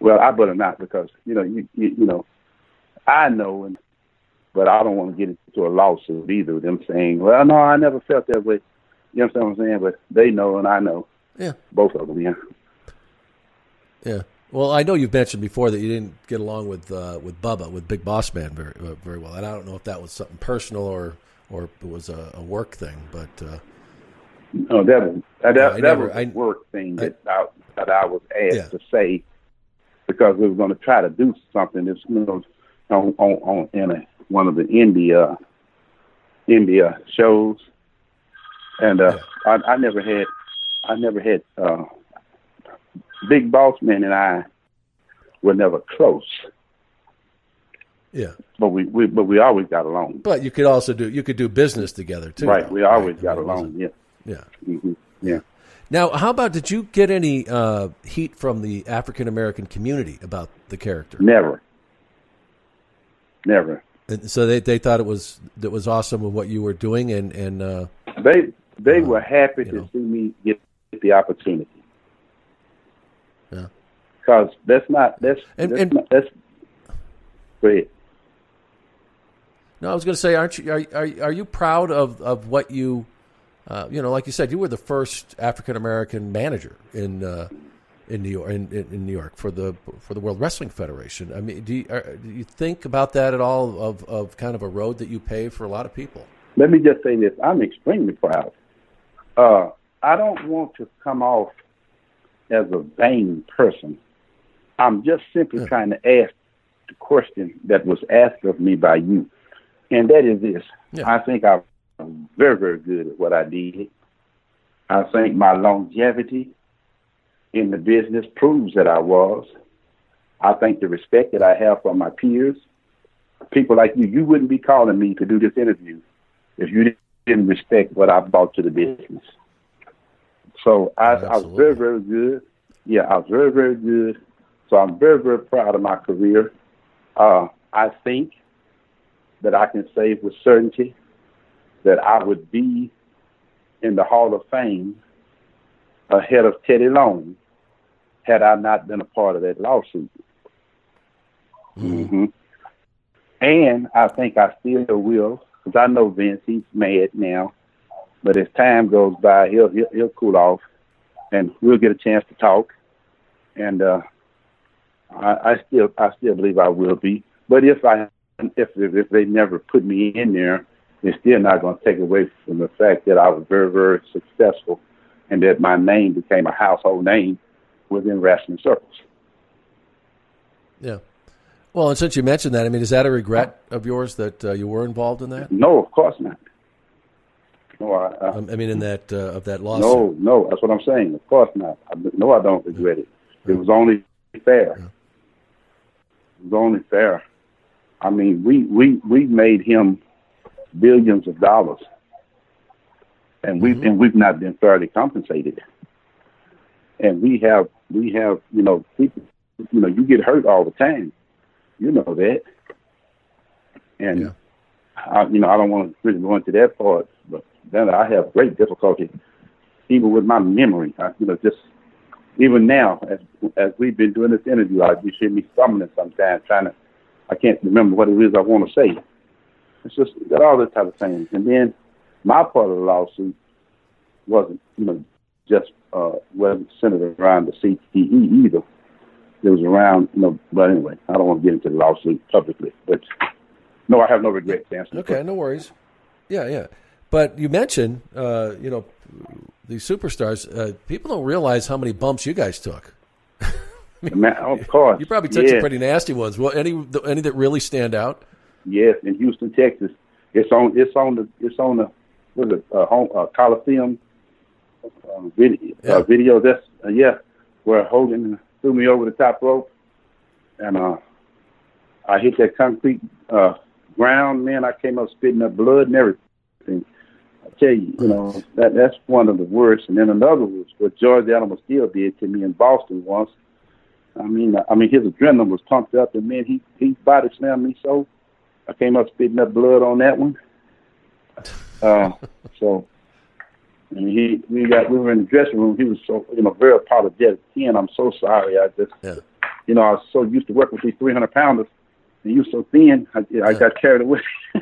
well, I better not because you know you, you you know I know, and but I don't want to get into a lawsuit either. with Them saying, "Well, no, I never felt that way." You understand what I'm saying? But they know, and I know. Yeah. Both of them. Yeah. Yeah. Well, I know you've mentioned before that you didn't get along with uh, with Bubba, with Big Boss Man, very uh, very well, and I don't know if that was something personal or or it was a, a work thing, but uh, No, that was that, Yeah, I that never- was a I- work thing that I, that I was asked Yeah. to say because we were going to try to do something. That's you know on on, on in a, one of the India India shows, and uh, I, I never had I never had uh, Big Boss Man and I were never close, yeah. but we, we but we always got along. But you could also do you could do business together too. right, though. we always I got mean, along. Yeah, Yeah. hmm yeah. Now, how about did you get any uh, heat from the African American community about the character? Never, never. And so they, they thought it was that was awesome of what you were doing, and and uh, They they were happy to know. see me get the opportunity. Yeah. Because that's not that's And- that's and- not, that's go ahead. No, I was going to say, aren't you? Are, are are you proud of of what you, uh, you know, like you said, you were the first African American manager in uh, in New York in, in, New York for the for the World Wrestling Federation. I mean, do you, are, do you think about that at all? Of of kind of a road that you paved for a lot of people. Let me just say this: I'm extremely proud. Uh, I don't want to come off as a vain person. I'm just simply trying to ask the question that was asked of me by you, and that is this: I think I'm very, very good at what I did. I think my longevity in the business proves that I was. I think the respect that I have for my peers, people like you, you wouldn't be calling me to do this interview if you didn't respect what I brought to the business. So I, I was very, very good. Yeah, I was very, very good. So I'm very, very proud of my career. Uh, I think that I can say with certainty that I would be in the Hall of Fame ahead of Teddy Long had I not been a part of that lawsuit. Mm-hmm. And I think I still will, because I know Vince, he's mad now. But as time goes by, he'll, he'll he'll cool off, and we'll get a chance to talk. And uh, I, I still I still believe I will be. But if I if if they never put me in there, it's still not going to take away from the fact that I was very very successful, and that my name became a household name within wrestling circles. Yeah. Well, and since you mentioned that, I mean, is that a regret of yours that uh, you were involved in that? No, of course not. No, I, I, I mean, in that uh, of that lawsuit. No, no, that's what I'm saying. Of course not. I, no, I don't regret it. It was only fair. Yeah. It was only fair. I mean, we we we made him billions of dollars, and we've Mm-hmm. and we've not been fairly compensated. And we have we have you know people you know you get hurt all the time, you know that, and Yeah. I, you know I don't want to really go into that part, then I have great difficulty even with my memory. I, you know just even now as as we've been doing this interview, I you hear me stumbling sometimes trying to I can't remember what it is I want to say. It's just got all that type of things. And then my part of the lawsuit wasn't, you know, just uh, wasn't centered around the CTE either. It was around, you know, but anyway, I don't want to get into the lawsuit publicly. But no, I have no regrets. to answer the Okay, no worries. Yeah, yeah. But you mentioned, uh, you know, these superstars. Uh, people don't realize how many bumps you guys took. [laughs] question. Man, of course. You probably took yeah. some pretty nasty ones. Well, any any that really stand out? Yes, in Houston, Texas. It's on. It's on the. It's on the. What is it? Uh, home, uh, Coliseum uh, video. Yeah. Uh, video. That's uh, yeah. Where Hogan threw me over the top rope, and uh, I hit that concrete uh, ground. Man, I came up spitting up blood and everything. I tell you, you know that that's one of the worst. And then another was what George the Animal Steele did to me in Boston once. I mean, I mean, his adrenaline was pumped up, and man, he he body slammed me so I came up spitting up blood on that one. Uh, so, and he, we got, we were in the dressing room. He was so, you know, very apologetic. Ken, I'm so sorry. I just, Yeah. you know, I was so used to working with these 300 pounders, and you so thin, I, I got carried away. [laughs]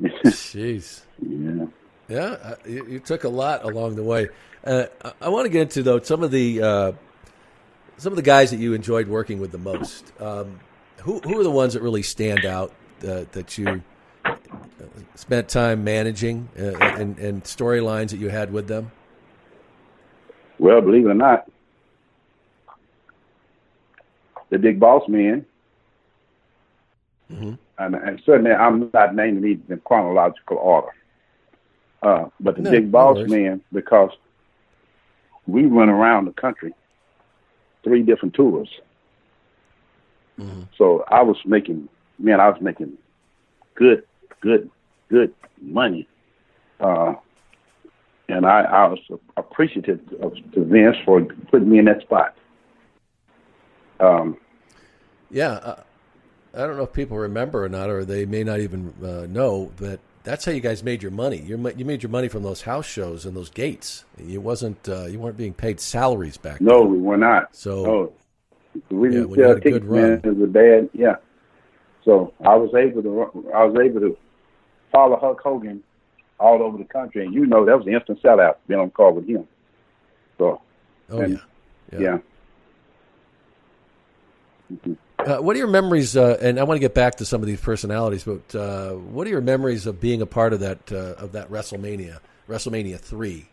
Jeez. [laughs] yeah. Yeah, uh, you, you took a lot along the way. Uh, I, I want to get into though some of the uh, some of the guys that you enjoyed working with the most. Um, who who are the ones that really stand out uh, that you uh, spent time managing uh, and, and storylines that you had with them? Well, believe it or not, the big boss man, Mm-hmm. And, and certainly I'm not naming these in chronological order, uh, but the No, big boss worries. man because we run around the country, three different tours. Mm-hmm. So I was making, man, I was making good, good, good money. Uh, and I, I was appreciative of, to Vince for putting me in that spot. Um, Yeah, uh, I don't know if people remember or not, or they may not even uh, know that that's how you guys made your money. You you made your money from those house shows and those gates. You wasn't uh, you weren't being paid salaries back then. no, we were not. So no, we Yeah, when you had a good tickets, man. It was a bad, yeah. So I was able to, I was able to follow Hulk Hogan all over the country, and you know that was an instant sellout being on call with him. So Oh and- yeah. yeah. Uh, what are your memories? Uh, and I want to get back to some of these personalities, but uh, what are your memories of being a part of that uh, of that WrestleMania, WrestleMania three,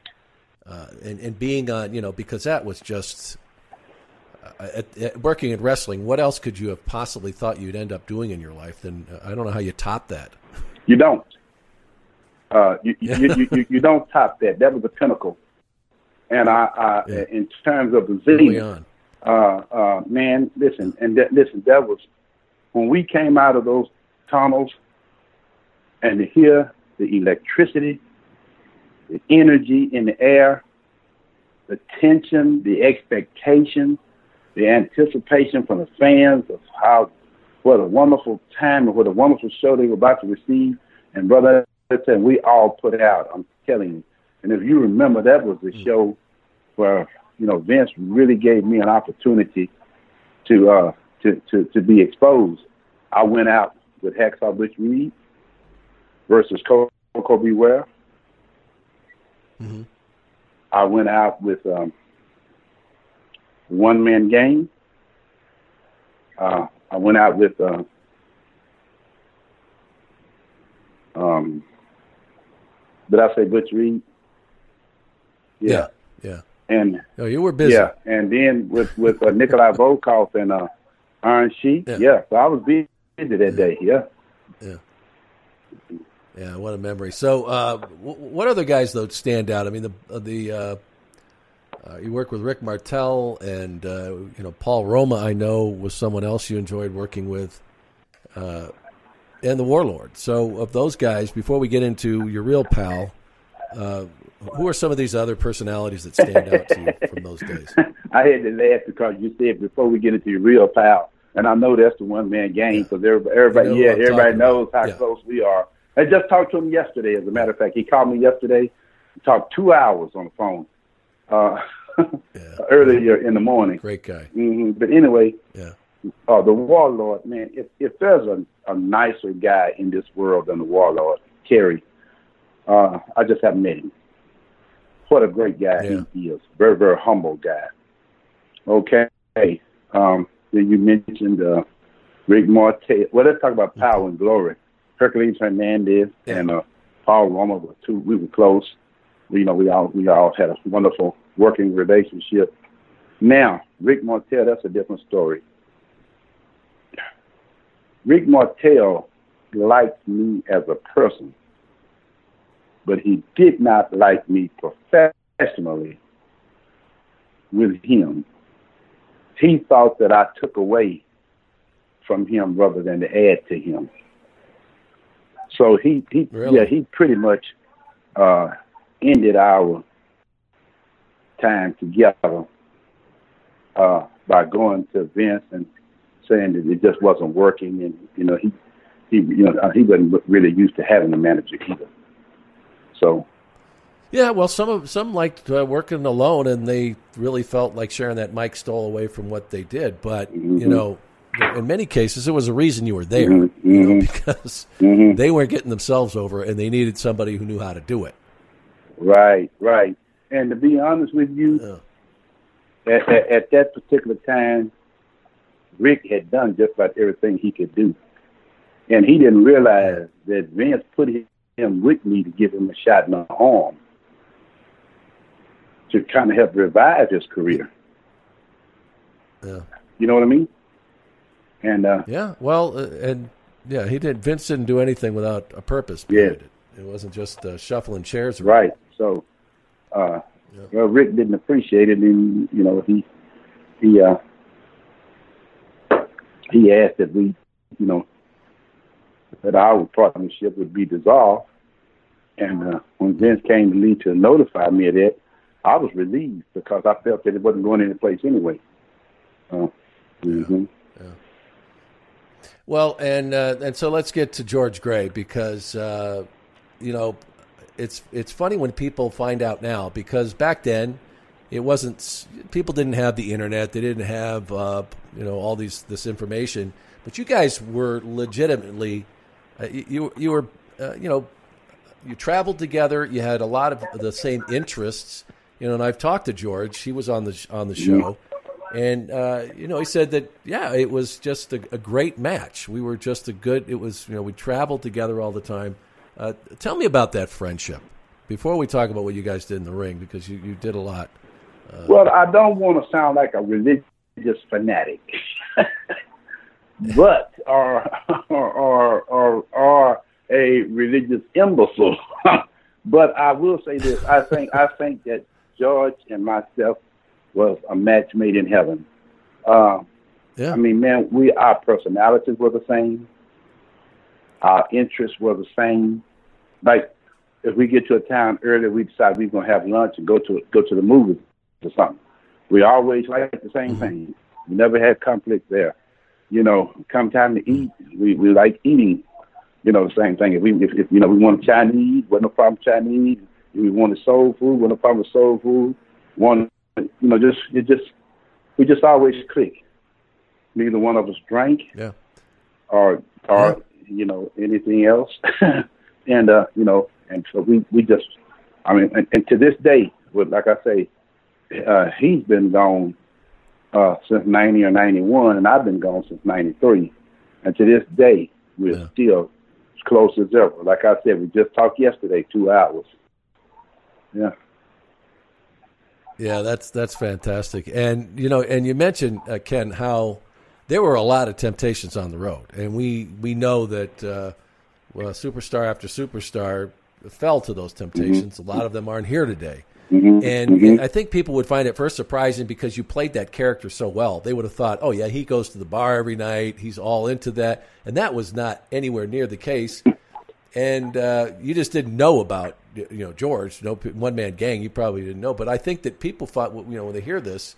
uh, and and being on you know because that was just uh, at, at working in wrestling. What else could you have possibly thought you'd end up doing in your life? Then uh, I don't know how you top that. You don't. Uh, you, [laughs] you, you, you, you don't top that. That was the pinnacle And I, I Yeah. in terms of the Z. uh, uh, man, listen, and that, listen, that was when we came out of those tunnels, and to hear the electricity, the energy in the air, the tension, the expectation, the anticipation from the fans of how what a wonderful time and what a wonderful show they were about to receive. And brother, listen, we all put out. I'm telling you. And if you remember, that was the show where you know Vince really gave me an opportunity to uh, to, to to be exposed. I went out with Hacksaw Butch Reed versus Koko B. Ware. Mhm. I went out with um, One Man Gang. Uh, I went out with uh, um, did I say Butch Reed? Yeah. Yeah. And No, you were busy. yeah, and then with with uh, Nikolai Volkov and uh, Iron Sheik. Yeah. Yeah. so I was busy that day. Yeah. Yeah, what a memory. So, uh, w- what other guys though stand out? I mean, the the uh, uh, you work with Rick Martel and uh, you know Paul Roma. I know was someone else you enjoyed working with, uh, and the Warlord. So, of those guys, before we get into your real pal, uh, who are some of these other personalities that stand out to you from those days? [laughs] I had to laugh because you said before we get into your real pal, and I know that's the one man gang because everybody, everybody know yeah, everybody knows how Yeah. close we are. I just talked to him yesterday. As a matter of fact, he called me yesterday. Talked two hours on the phone uh, [laughs] yeah. earlier in the morning. Great guy. hmm But anyway, Yeah. uh, the Warlord, man, if, if there's a, a nicer guy in this world than the Warlord, Terry, uh, I just haven't met him. What a great guy Yeah. he is. Very, very humble guy. Okay. Um, then you mentioned uh, Rick Martel. Well, let's talk about power and glory. Hercules Hernandez and uh, Paul Roma were two. We were close. We, you know, we all we all had a wonderful working relationship. Now, Rick Martel, that's a different story. Rick Martel liked me as a person, but he did not like me professionally with him. He thought that I took away from him rather than to add to him. So he, he Really? yeah, he pretty much uh, ended our time together uh, by going to Vince and saying that it just wasn't working, and you know he he you know he wasn't really used to having a manager either. So Yeah, well, some of some liked uh, working alone, and they really felt like sharing that mic stole away from what they did. But you Mhm. know, in many cases, it was a reason you were there, Mhm, you know, mhm. because Mhm. they weren't getting themselves over, and they needed somebody who knew how to do it. right, right, and to be honest with you, at, at, at that particular time, Rick had done just about everything he could do, and he didn't realize that Vince put him with me to give him a shot in the arm to kind of help revive his career. Yeah. You know what I mean? And uh, Yeah, well, uh, and yeah, he did. Vince didn't do anything without a purpose Yeah. it. It wasn't just uh, shuffling chairs. around. Right. So, uh, well, Rick didn't appreciate it, and you know, he he uh, he asked that we, you know, that our partnership would be dissolved. And uh, when Vince came to me to notify me of that, I was relieved because I felt that it wasn't going any place anyway. Uh, mhm. Well, and uh, and so let's get to George Gray because uh, you know it's it's funny when people find out now because back then it wasn't people didn't have the internet they didn't have uh, you know all these this information but you guys were legitimately uh, you you- you were uh, you know you traveled together you had a lot of the same interests you know and I've talked to George he was on the on the show and uh, you know he said that yeah it was just a, a great match. We were just a good it was you know we traveled together all the time. Uh, tell me about that friendship before we talk about what you guys did in the ring because you, you did a lot. Well, I don't want to sound like a religious fanatic, [laughs] but or or or or, or a religious imbecile. [laughs] but I will say this: I think I think that George and myself was a match made in heaven. Uh, yeah. I mean, man, we our personalities were the same. Our interests were the same. Like if we get to a town early, we decide we're gonna have lunch and go to go to the movies or something. We always like the same Mm-hmm. thing. We never had conflict there. You know, come time to eat, we, we like eating. You know, the same thing. If we if, if you know we want Chinese, wasn't no problem Chinese. If we wanted soul food, wasn't no problem with soul food. One you know, just it just we just always click. Neither one of us drank Yeah. or or you know anything else, [laughs] and uh, you know, and so we we just, I mean, and, and to this day, with like I say, uh, he's been gone uh, since ninety or ninety one, and I've been gone since ninety three, and to this day, we're still as close as ever. Like I said, we just talked yesterday, two hours. Yeah. Yeah, that's that's fantastic. And you know, and you mentioned uh, Ken how there were a lot of temptations on the road, and we we know that uh, well, superstar after superstar fell to those temptations. A lot of them aren't here today. Mhm. And Mhm. I think people would find it first surprising because you played that character so well. They would have thought, "Oh yeah, he goes to the bar every night. He's all into that," and that was not anywhere near the case. And uh, you just didn't know about you know George, no one man gang. You probably didn't know, but I think that people thought, you know, when they hear this,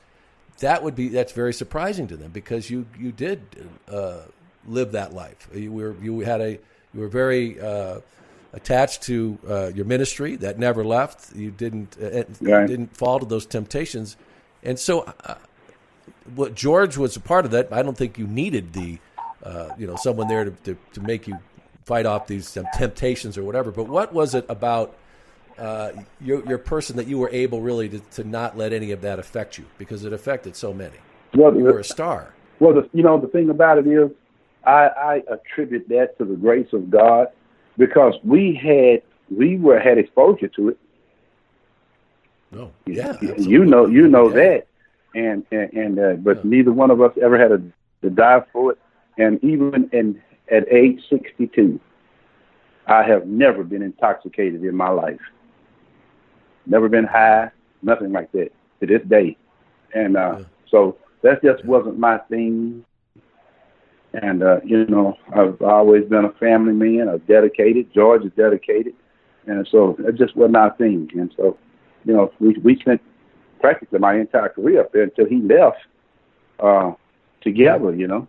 that would be that's very surprising to them because you you did uh, live that life. You were you had a you were very uh, attached to uh, your ministry that never left. You didn't uh, Right. didn't fall to those temptations, and so uh, what George was a part of that. I don't think you needed the uh, you know someone there to, to to make you fight off these temptations or whatever. But what was it about? Uh, your, your person that you were able really to, to not let any of that affect you because it affected so many. Well, You were a star. Well, the, you know, the thing about it is, I, I attribute that to the grace of God because we had we were had exposure to it. No, yeah, you know, you know that, and and, and uh, but neither one of us ever had a to die for it. And even in at age sixty two, I have never been intoxicated in my life. Never been high, nothing like that to this day. And uh, so that just wasn't my thing. And uh, you know, I've always been a family man. I'm dedicated. George is dedicated, and so it just wasn't our thing. And so, you know, we we spent practically my entire career up there until he left uh, together. You know,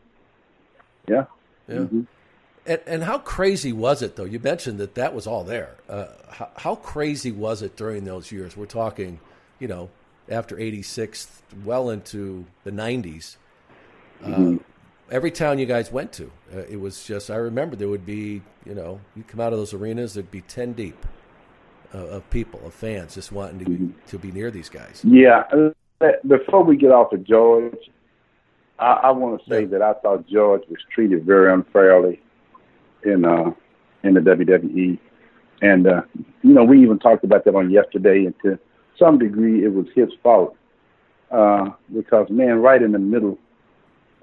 yeah. Yeah. Mhm. And, and how crazy was it, though? You mentioned that that was all there. Uh, how, how crazy was it during those years? We're talking, you know, after 86, well into the 90s. Uh, Mhm. Every town you guys went to, uh, it was just, I remember there would be, you know, you come out of those arenas, there'd be 10 deep uh, of people, of fans just wanting to, be, to be near these guys. Yeah. uh, Before we get off of George, I, I want to say that I thought George was treated very unfairly in uh, in the WWE, and uh, you know we even talked about that on yesterday, and to some degree it was his fault uh, because man, right in the middle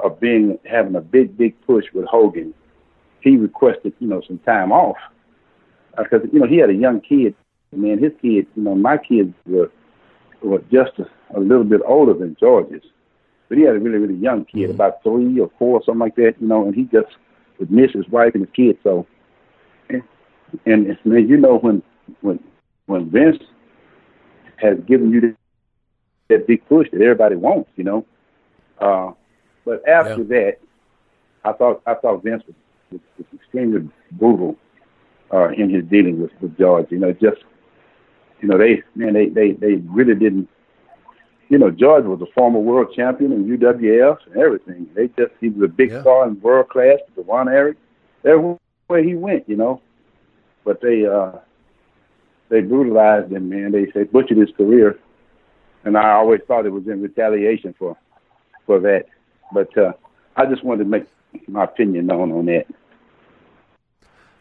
of being having a big big push with Hogan, he requested you know some time off because you know he had a young kid. Man, his kids, you know, my kids were were just a, a little bit older than George's, but he had a really really young kid, about three or four, something like that. You know, and he just would miss his wife and his kids. So, and, and man, you know when when when Vince has given you that, that big push that everybody wants, you know. Uh, but after that, I thought I thought Vince was, was, was extremely brutal uh, in his dealing with with George. You know, just you know they man they they they really didn't. You know, George was a former world champion in UWF and everything. They just he was a big star in world class, the Von Erich. Everywhere he went, you know. But they uh they brutalized him, man. They they butchered his career, and I always thought it was in retaliation for for that. But uh, I just wanted to make my opinion known on that.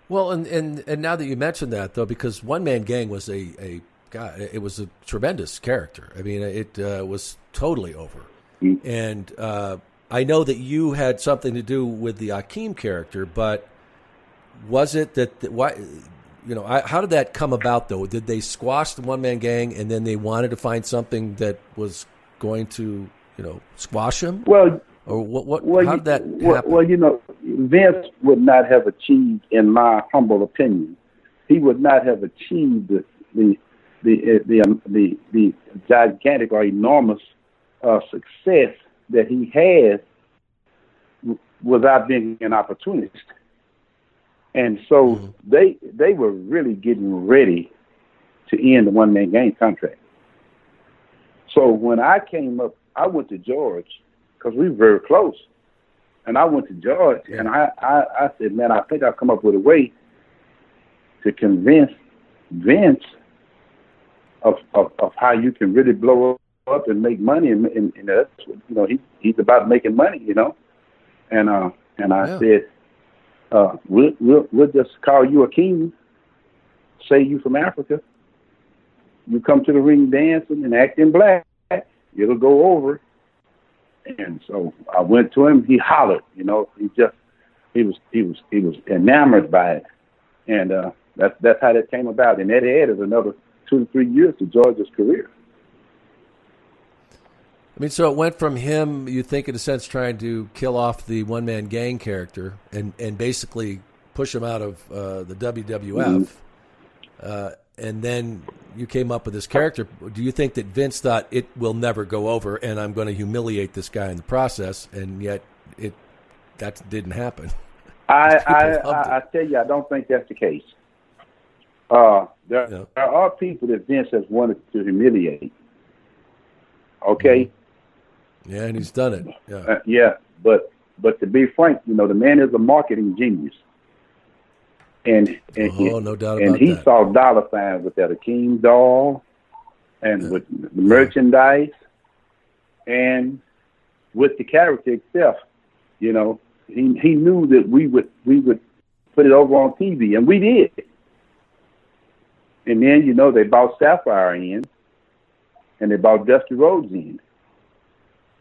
Well, and, and and now that you mentioned that, though, because One Man Gang was a, a God, it was a tremendous character. I mean, it uh, was totally over. And uh, I know that you had something to do with the Akeem character, but was it that, that why you know, I, how did that come about though? Did they squash the one man gang and then they wanted to find something that was going to, you know, squash him? Well, or what? What? well, how you- did that happen? well, you know, Vince would not have achieved, in my humble opinion, he would not have achieved the the the uh, the um, the, the gigantic or enormous uh, success that he has w- without being an opportunist. And so they they were really getting ready to end the one man gang contract. So when I came up, I went to George because we were very close. And I went to George and I, I, I said, man, I think I've come up with a way to convince Vince of, of, of how you can really blow up and make money. And, and, and that's, what- you know, he, he's about making money, you know. And, uh, and I Yeah. said, uh, we'll, we'll, we'll just call you a king, say you from Africa. You come to the ring dancing and acting black, it'll go over. And so I went to him. He hollered, you know. He just he was he was he was enamored by it, and uh, that's that's how that came about. And that added another two to three years to George's career. I mean, so it went from him, you think, in a sense, trying to kill off the one man gang character and, and basically push him out of uh, the WWF. Uh, and then you came up with this character. Do you think that Vince thought it will never go over and I'm going to humiliate this guy in the process? And yet it that didn't happen. [laughs] I I, I I tell you, I don't think that's the case. Uh, there, Yeah. there are people that Vince has wanted to humiliate. Okay. Yeah, and he's done it. Yeah. Uh, yeah, but but to be frank, you know, the man is a marketing genius, and and he, Oh, no doubt and about he that. saw dollar signs with that Akeem doll, and with the merchandise, and with the character itself. You know, he he knew that we would we would put it over on TV, and we did. And then you know they bought Sapphire in, and they bought Dusty Rhodes in.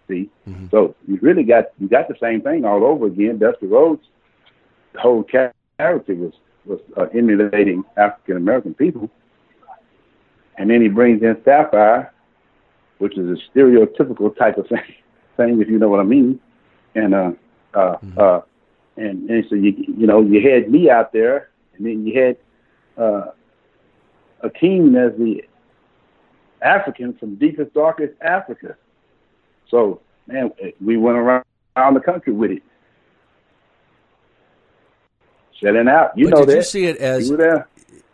See, mm-hmm. so you really got you got the same thing all over again. Dusty Rhodes, the whole character was was uh, emulating African American people, and then he brings in Sapphire, which is a stereotypical type of [laughs] thing, thing if you know what I mean, and uh, uh, uh, and and so you you know you had me out there, and then you had uh, Akeem as the African from deepest darkest Africa. So, man, we went around the country with it. Selling out. You But know did that. you see it as.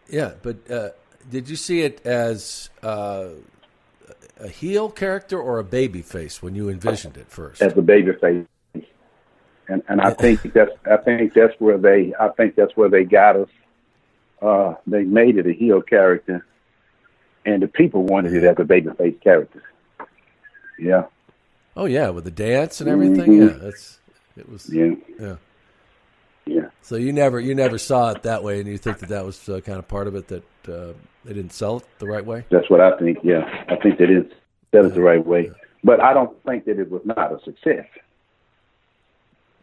Yeah, but uh, did you see it as uh, a heel character or a baby face when you envisioned it first? as a baby face. And and I think [laughs] that's I think that's where they I think that's where they got us. Uh, they made it a heel character, and the people wanted it as a baby face character. Yeah, Oh yeah, with the dance and everything. Mhm. Yeah, that's it was. Yeah, yeah. So you never you never saw it that way, and you think that that was uh, kind of part of it that uh, they didn't sell it the right way. That's what I think. Yeah, I think they didn't set it the right way, but I don't think that it was not a success.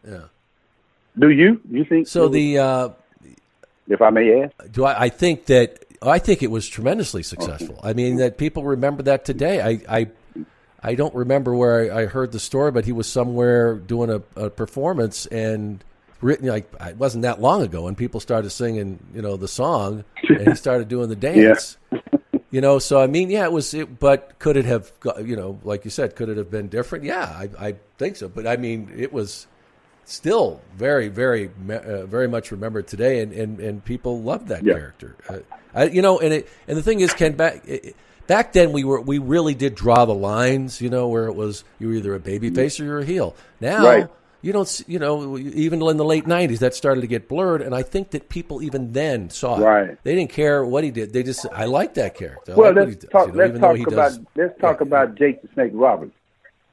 Yeah. Do you? You think So the uh, if I may ask, do I, I think that I think it was tremendously successful. I mean that people remember that today. I I, I don't remember where I, I heard the story, but he was somewhere doing a, a performance and written like it wasn't that long ago, and people started singing you know the song, and he [laughs] started doing the dance. You know, so I mean, yeah, it was. It, but could it have, got, you know, like you said, could it have been different? Yeah, I, I think so. But I mean, it was still very, very, uh, very much remembered today, and, and, and people loved that Yeah. character. Uh, I, you know, and it, and the thing is, Ken, back it, back then we were we really did draw the lines. You know, where it was you were either a baby face or you're a heel. Now. Right. You don't, see- you know, even in the late '90s, that started to get blurred, and I think that people even then saw it. Right. They didn't care what he did. They just, I like that character. I well, like let's does, talk. you know, let's talk about does- let's talk about Jake the Snake Roberts.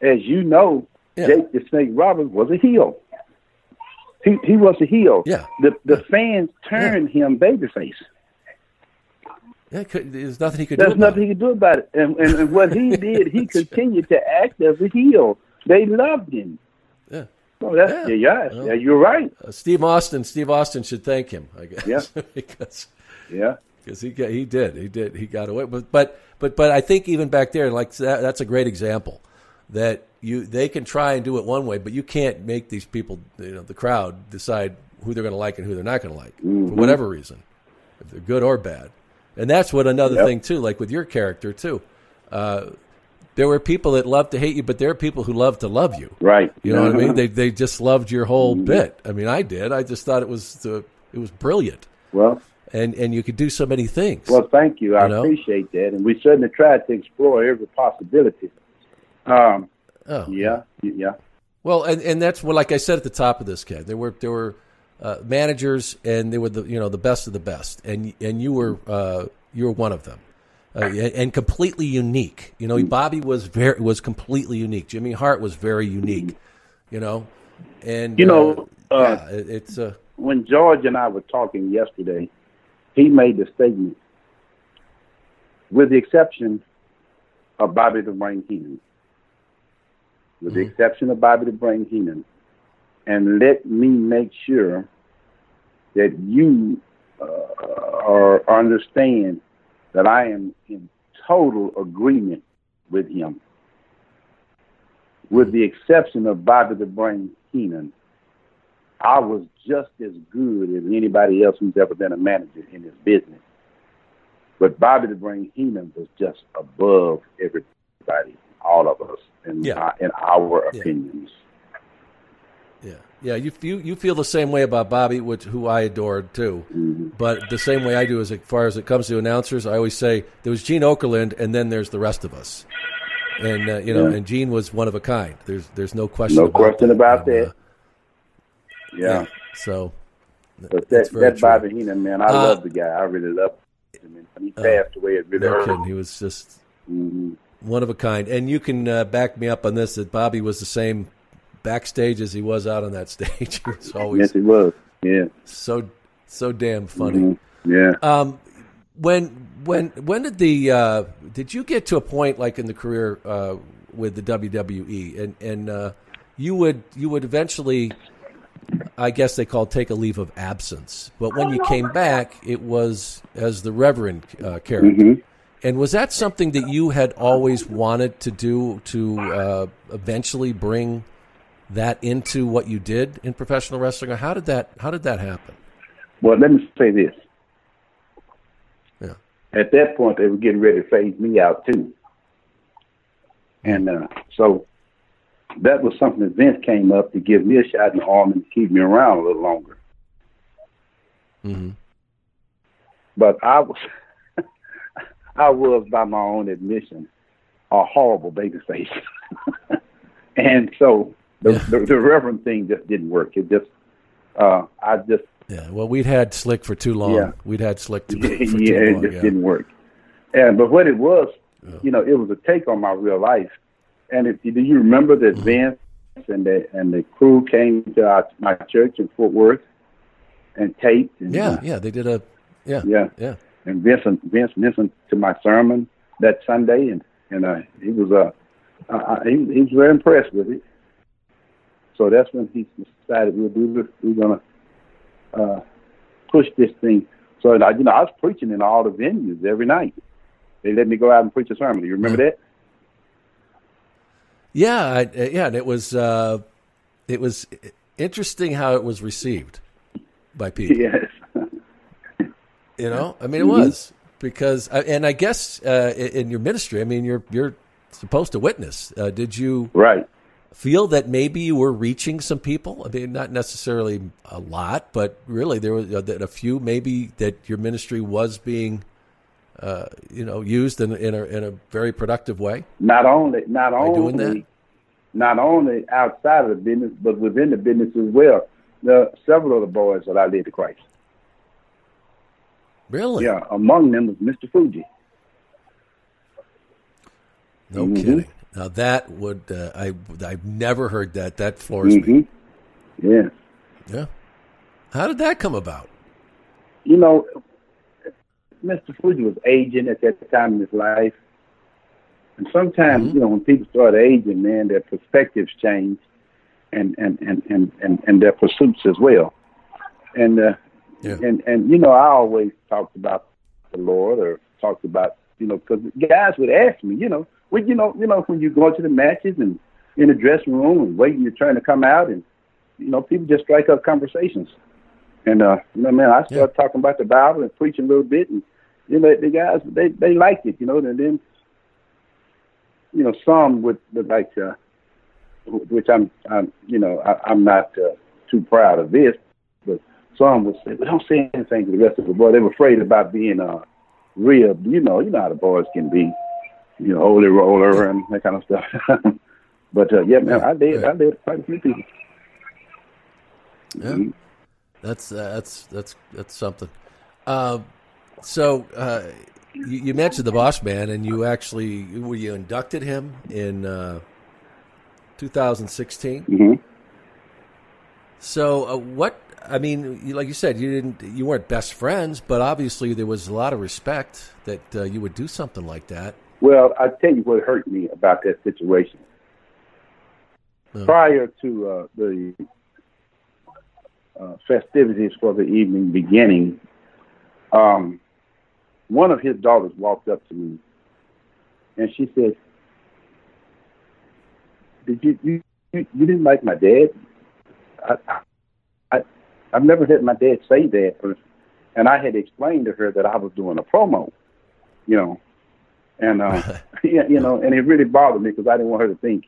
As you know, Yeah. Jake the Snake Roberts was a heel. He he was a heel. Yeah. The the fans turned him babyface. Yeah, could, there's nothing he could There's do. About nothing he could do about it. And and, and what he [laughs] did, he continued to act as a heel. They loved him. Well, that's, yeah, yeah, Well, yeah, you're right. Uh, Steve Austin. Steve Austin should thank him. I guess. Yeah. [laughs] because Yeah. because he he did he did he got away. But but but but I think even back there, like that, that's a great example that you they can try and do it one way, but you can't make these people, you know, the crowd decide who they're going to like and who they're not going to like Mhm. for whatever reason, if they're good or bad. And that's what another Yep. thing too, like with your character too. Uh, there were people that loved to hate you, but there are people who love to love you. Right. You know what I mean? [laughs] They they just loved your whole bit. I mean, I did. I just thought it was the it was brilliant. Well, and and you could do so many things. Well, thank you. I You know? appreciate that, and we certainly tried to explore every possibility. Um, oh, yeah, yeah. Well, and, and that's what, like I said at the top of this, Ken. There were there were uh, managers, and they were the you know the best of the best, and and you were uh, you were one of them, uh, and completely unique. You know, Bobby was very was completely unique. Jimmy Hart was very unique. You know, and You know, uh, uh, yeah, it, it's uh, When George and I were talking yesterday, he made the statement, with the exception of Bobby the Brain Heenan, with the exception of Bobby the Brain Heenan, and let me make sure that you uh, are understand that I am in total agreement with him. With the exception of Bobby the Brain Heenan, I was just as good as anybody else who's ever been a manager in this business. But Bobby the Brain Heenan was just above everybody, all of us, in, Yeah. our, in our Yeah. opinions. yeah yeah. You you you feel the same way about Bobby, which who I adored too. Mm-hmm. But the same way I do as far as it comes to announcers, I always say there was Gene Okerlund, and then there's the rest of us. And uh, you know, Yeah. and Gene was one of a kind. There's there's no question. No about question that. about And, that. uh, Yeah. So But that's that, that true. Bobby Heenan, man, I Uh, love the guy. I really love him. And he Oh, passed away, it really no kidding. He was just Mm-hmm. one of a kind. And you can uh, back me up on this that Bobby was the same backstage as he was out on that [laughs] stage. he was always Yes, he was. Yeah. so so damn funny. Mhm. Yeah. Um, when when when did the uh, did you get to a point like in the career uh, with the WWE and and uh, you would you would eventually I guess they call it take a leave of absence, but when you came back, it was as the Reverend uh, character. Mhm. And was that something that you had always wanted to do to uh, eventually bring that into what you did in professional wrestling, or how did that how did that happen? Well, let me say this. Yeah. At that point, they were getting ready to phase me out too, and uh, so that was something that Vince came up to give me a shot in the arm and keep me around a little longer. Mm-hmm. But I was, [laughs] I was by my own admission, a horrible baby face. [laughs] and so the, the the Reverend thing just didn't work. It just, uh, I just Yeah, well, we'd had Slick for too long. Yeah. We'd had Slick too, [laughs] yeah, for too it just yeah. didn't work. And but what it was, you know, it was a take on my real life. And if, do you remember that Mm-hmm. Vince and the and the crew came to our, my church in Fort Worth and taped? And, Yeah, uh, yeah, they did a yeah, yeah, yeah. And Vince Vince listened to my sermon that Sunday, and and uh, he was uh, uh, he, he was very impressed with it. So that's when he decided we'll do this. We're gonna uh, push this thing. So I, you know, I was preaching in all the venues every night. They let me go out and preach a sermon. You remember that? Yeah, I, uh, yeah, and it was uh, it was interesting how it was received by people. [laughs] Yes. You know, I mean, it Mhm. was because, uh, and I guess uh, in in your ministry, I mean, you're you're supposed to witness. Uh, did you right feel that maybe you were reaching some people? I mean, not necessarily a lot, but really there was that a few maybe that your ministry was being, uh, you know, used in in a in a very productive way. Not only, not only, not only outside of the business, but within the business as well. There are several of the boys that I led to Christ. Really? Yeah, among them was Mr. Fuji. No Mhm. kidding. Now that would uh, I I've never heard that. That floors me. Mhm. Yeah. Yeah. How did that come about? You know, Mr. Fuji was aging at that time in his life. And sometimes, Mm-hmm. you know, when people start aging, man, their perspectives change. and and and and and, and their pursuits as well. And uh, Yeah. and and you know, I always talked about the Lord or talked about you know because guys would ask me, you know, when you know you know when you go to the matches and in the dressing room and waiting your turn to come out and you know people just strike up conversations. And uh, you know, man, I started talking about the Bible and preaching a little bit, and you know, the guys they they liked it, you know, and then you know some would, like to, which I'm, I'm you know, I, I'm not uh, too proud of this, but some would say, well, don't say anything to the rest of the boys. They were afraid about being uh, ribbed, you know, you know how the boys can be, you know, holy roller and that kind of stuff. [laughs] but uh, yeah, man, I did, I did quite a few people. Yeah, that's uh, that's that's that's something. Uh, so uh, you, you mentioned the Boss Man, and you actually were you inducted him in uh, 2016. Mm-hmm. So uh, what? I mean, you- like you said, you didn't you weren't best friends, but obviously there was a lot of respect that uh, you would do something like that. Well, I tell you what hurt me about that situation. Prior to uh, the uh, festivities for the evening beginning, um, one of his daughters walked up to me, and she said, "Did you you you, you didn't like my dad? I, I I've never heard my dad say that." And I had explained to her that I was doing a promo, you know, and uh, [laughs] [laughs] yeah, you know, and it really bothered me because I didn't want her to think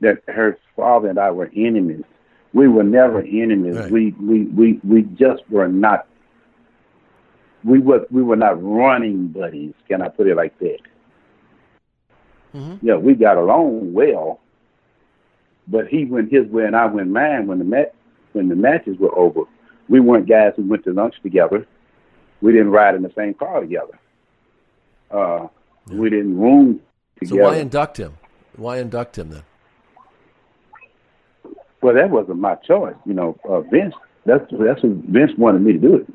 that her father and I were enemies. We were never enemies. Right. We, we we we just were not. We were we were not running buddies. Can I put it like that? Mm-hmm. Yeah, we got along well, but he went his way and I went mine. When the mat when the matches were over, we weren't guys who went to lunch together. We didn't ride in the same car together. Uh, We didn't room together. So why induct him? Why induct him then? Well, that wasn't my choice. You know, uh, Vince. That's that's what Vince wanted me to do it.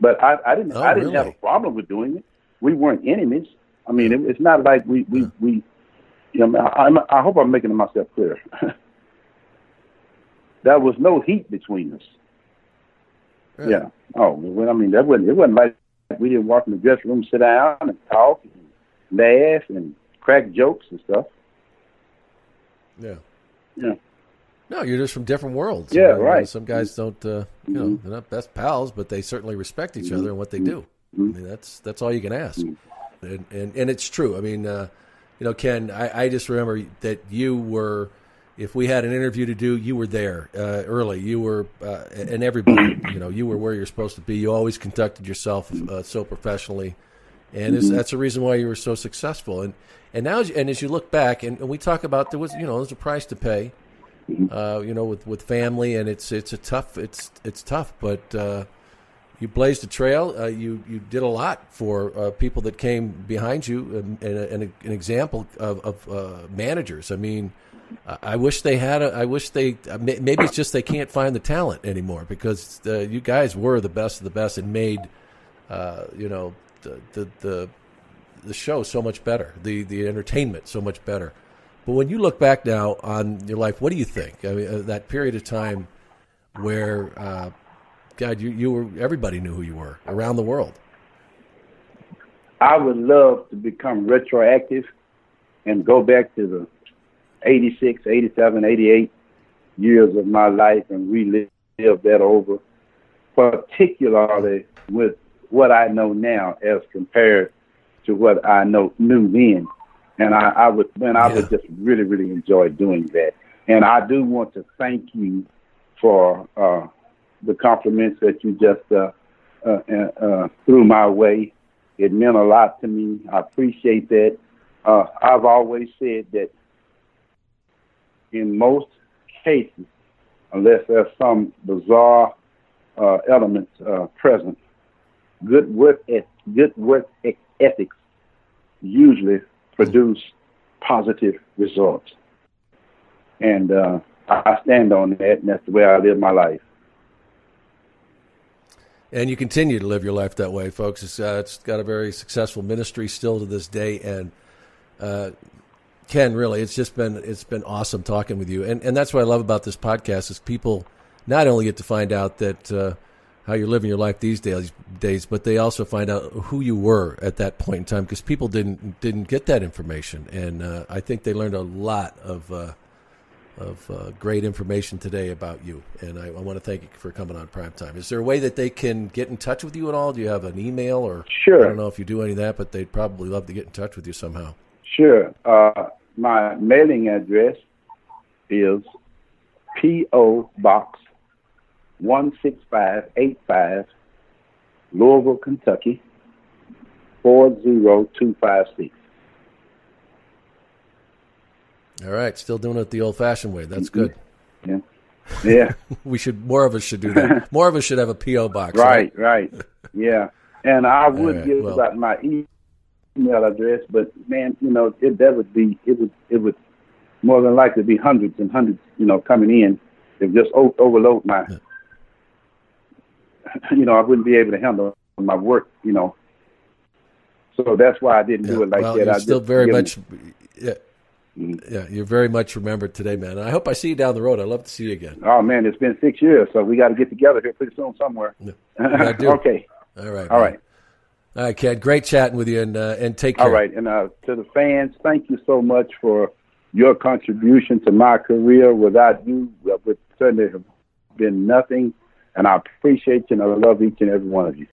But I, I didn't. Oh, I didn't have a problem with doing it. We weren't enemies. I mean, it, it's not like we we we. You know, I, I'm, I hope I'm making myself clear. [laughs] there was no heat between us. Yeah. Oh, well, I mean, that wasn't. It wasn't like we didn't walk in the dressing room, sit down, and talk, and laugh, and crack jokes and stuff. Yeah. Yeah. No, you're just from different worlds. Yeah, You know, right. Some guys don't, uh, you know, they're not best pals, but they certainly respect each other and what they do. I mean, that's that's all you can ask, and and, and it's true. I mean, uh, you know, Ken, I, I just remember that you were. If we had an interview to do, you were there uh, early. You were, uh, and everybody, you know, you were where you're supposed to be. You always conducted yourself uh, so professionally, and it's, Mhm. that's the reason why you were so successful. And and now, and as you look back, and, and we talk about there was, you know, there's a price to pay, uh, you know, with with family, and it's it's a tough, it's it's tough, but uh, you blazed a trail. Uh, you you did a lot for uh, people that came behind you, um, and, and, and an example of, of uh, managers. I mean. I- wish they had. A, I wish they. uh, Maybe it's just they can't find the talent anymore because uh, you guys were the best of the best and made, uh, you know, the, the the the show so much better, the the entertainment so much better. But when you look back now on your life, what do you think? I mean, uh, that period of time where, uh, God, you you were everybody knew who you were around the world. I would love to become retroactive and go back to the 86, 87, 88 years of my life and relive that over, particularly with what I know now as compared to what I know knew then. And I, I would, man, I would just really, really enjoy doing that. And I do want to thank you for uh, the compliments that you just uh, uh, uh, uh, threw my way. It meant a lot to me. I appreciate that. Uh, I've always said that in most cases, unless there's some bizarre uh, elements uh, present, good work good work ethics usually produce positive results, and uh, I I stand on that, and that's the way I live my life. And you continue to live your life that way, folks. It's, uh, it's got a very successful ministry still to this day. And uh, Ken, really, it's just been it's been awesome talking with you, and and that's what I love about this podcast is people not only get to find out that uh, how you're living your life these days, days, but they also find out who you were at that point in time because people didn't didn't get that information, and uh, I think they learned a lot of uh, of uh, great information today about you, and I, I want to thank you for coming on Prime Time. Is there a way that they can get in touch with you at all? Do you have an email or Sure. I don't know if you do any of that, but they'd probably love to get in touch with you somehow. Sure. Uh, my mailing address is P.O. Box 16585, Louisville, Kentucky 40256. All right, still doing it the old-fashioned way. That's good. Yeah. Yeah. [laughs] we should more of us should do that. [laughs] More of us should have a PO box. Right, right. Yeah. And I would right, give well- out my email address, but man, you know, it, that would be it would it would more than likely be hundreds and hundreds, you know, coming in. It would just overload my, [laughs] you know, I wouldn't be able to handle my work, you know. So that's why I didn't do it like well, that. you're I still very much, yeah, Mm-hmm. yeah. You're very much remembered today, man. I hope I see you down the road. I'd love to see you again. Oh man, it's been six years, so we got to get together here pretty soon somewhere. [laughs] I do. okay. All right. All man. right. All right, Ken. Great chatting with you, and uh, and take care. All right, and uh, to the fans, thank you so much for your contribution to my career. Without you, would certainly have been nothing. And I appreciate you, and I love each and every one of you.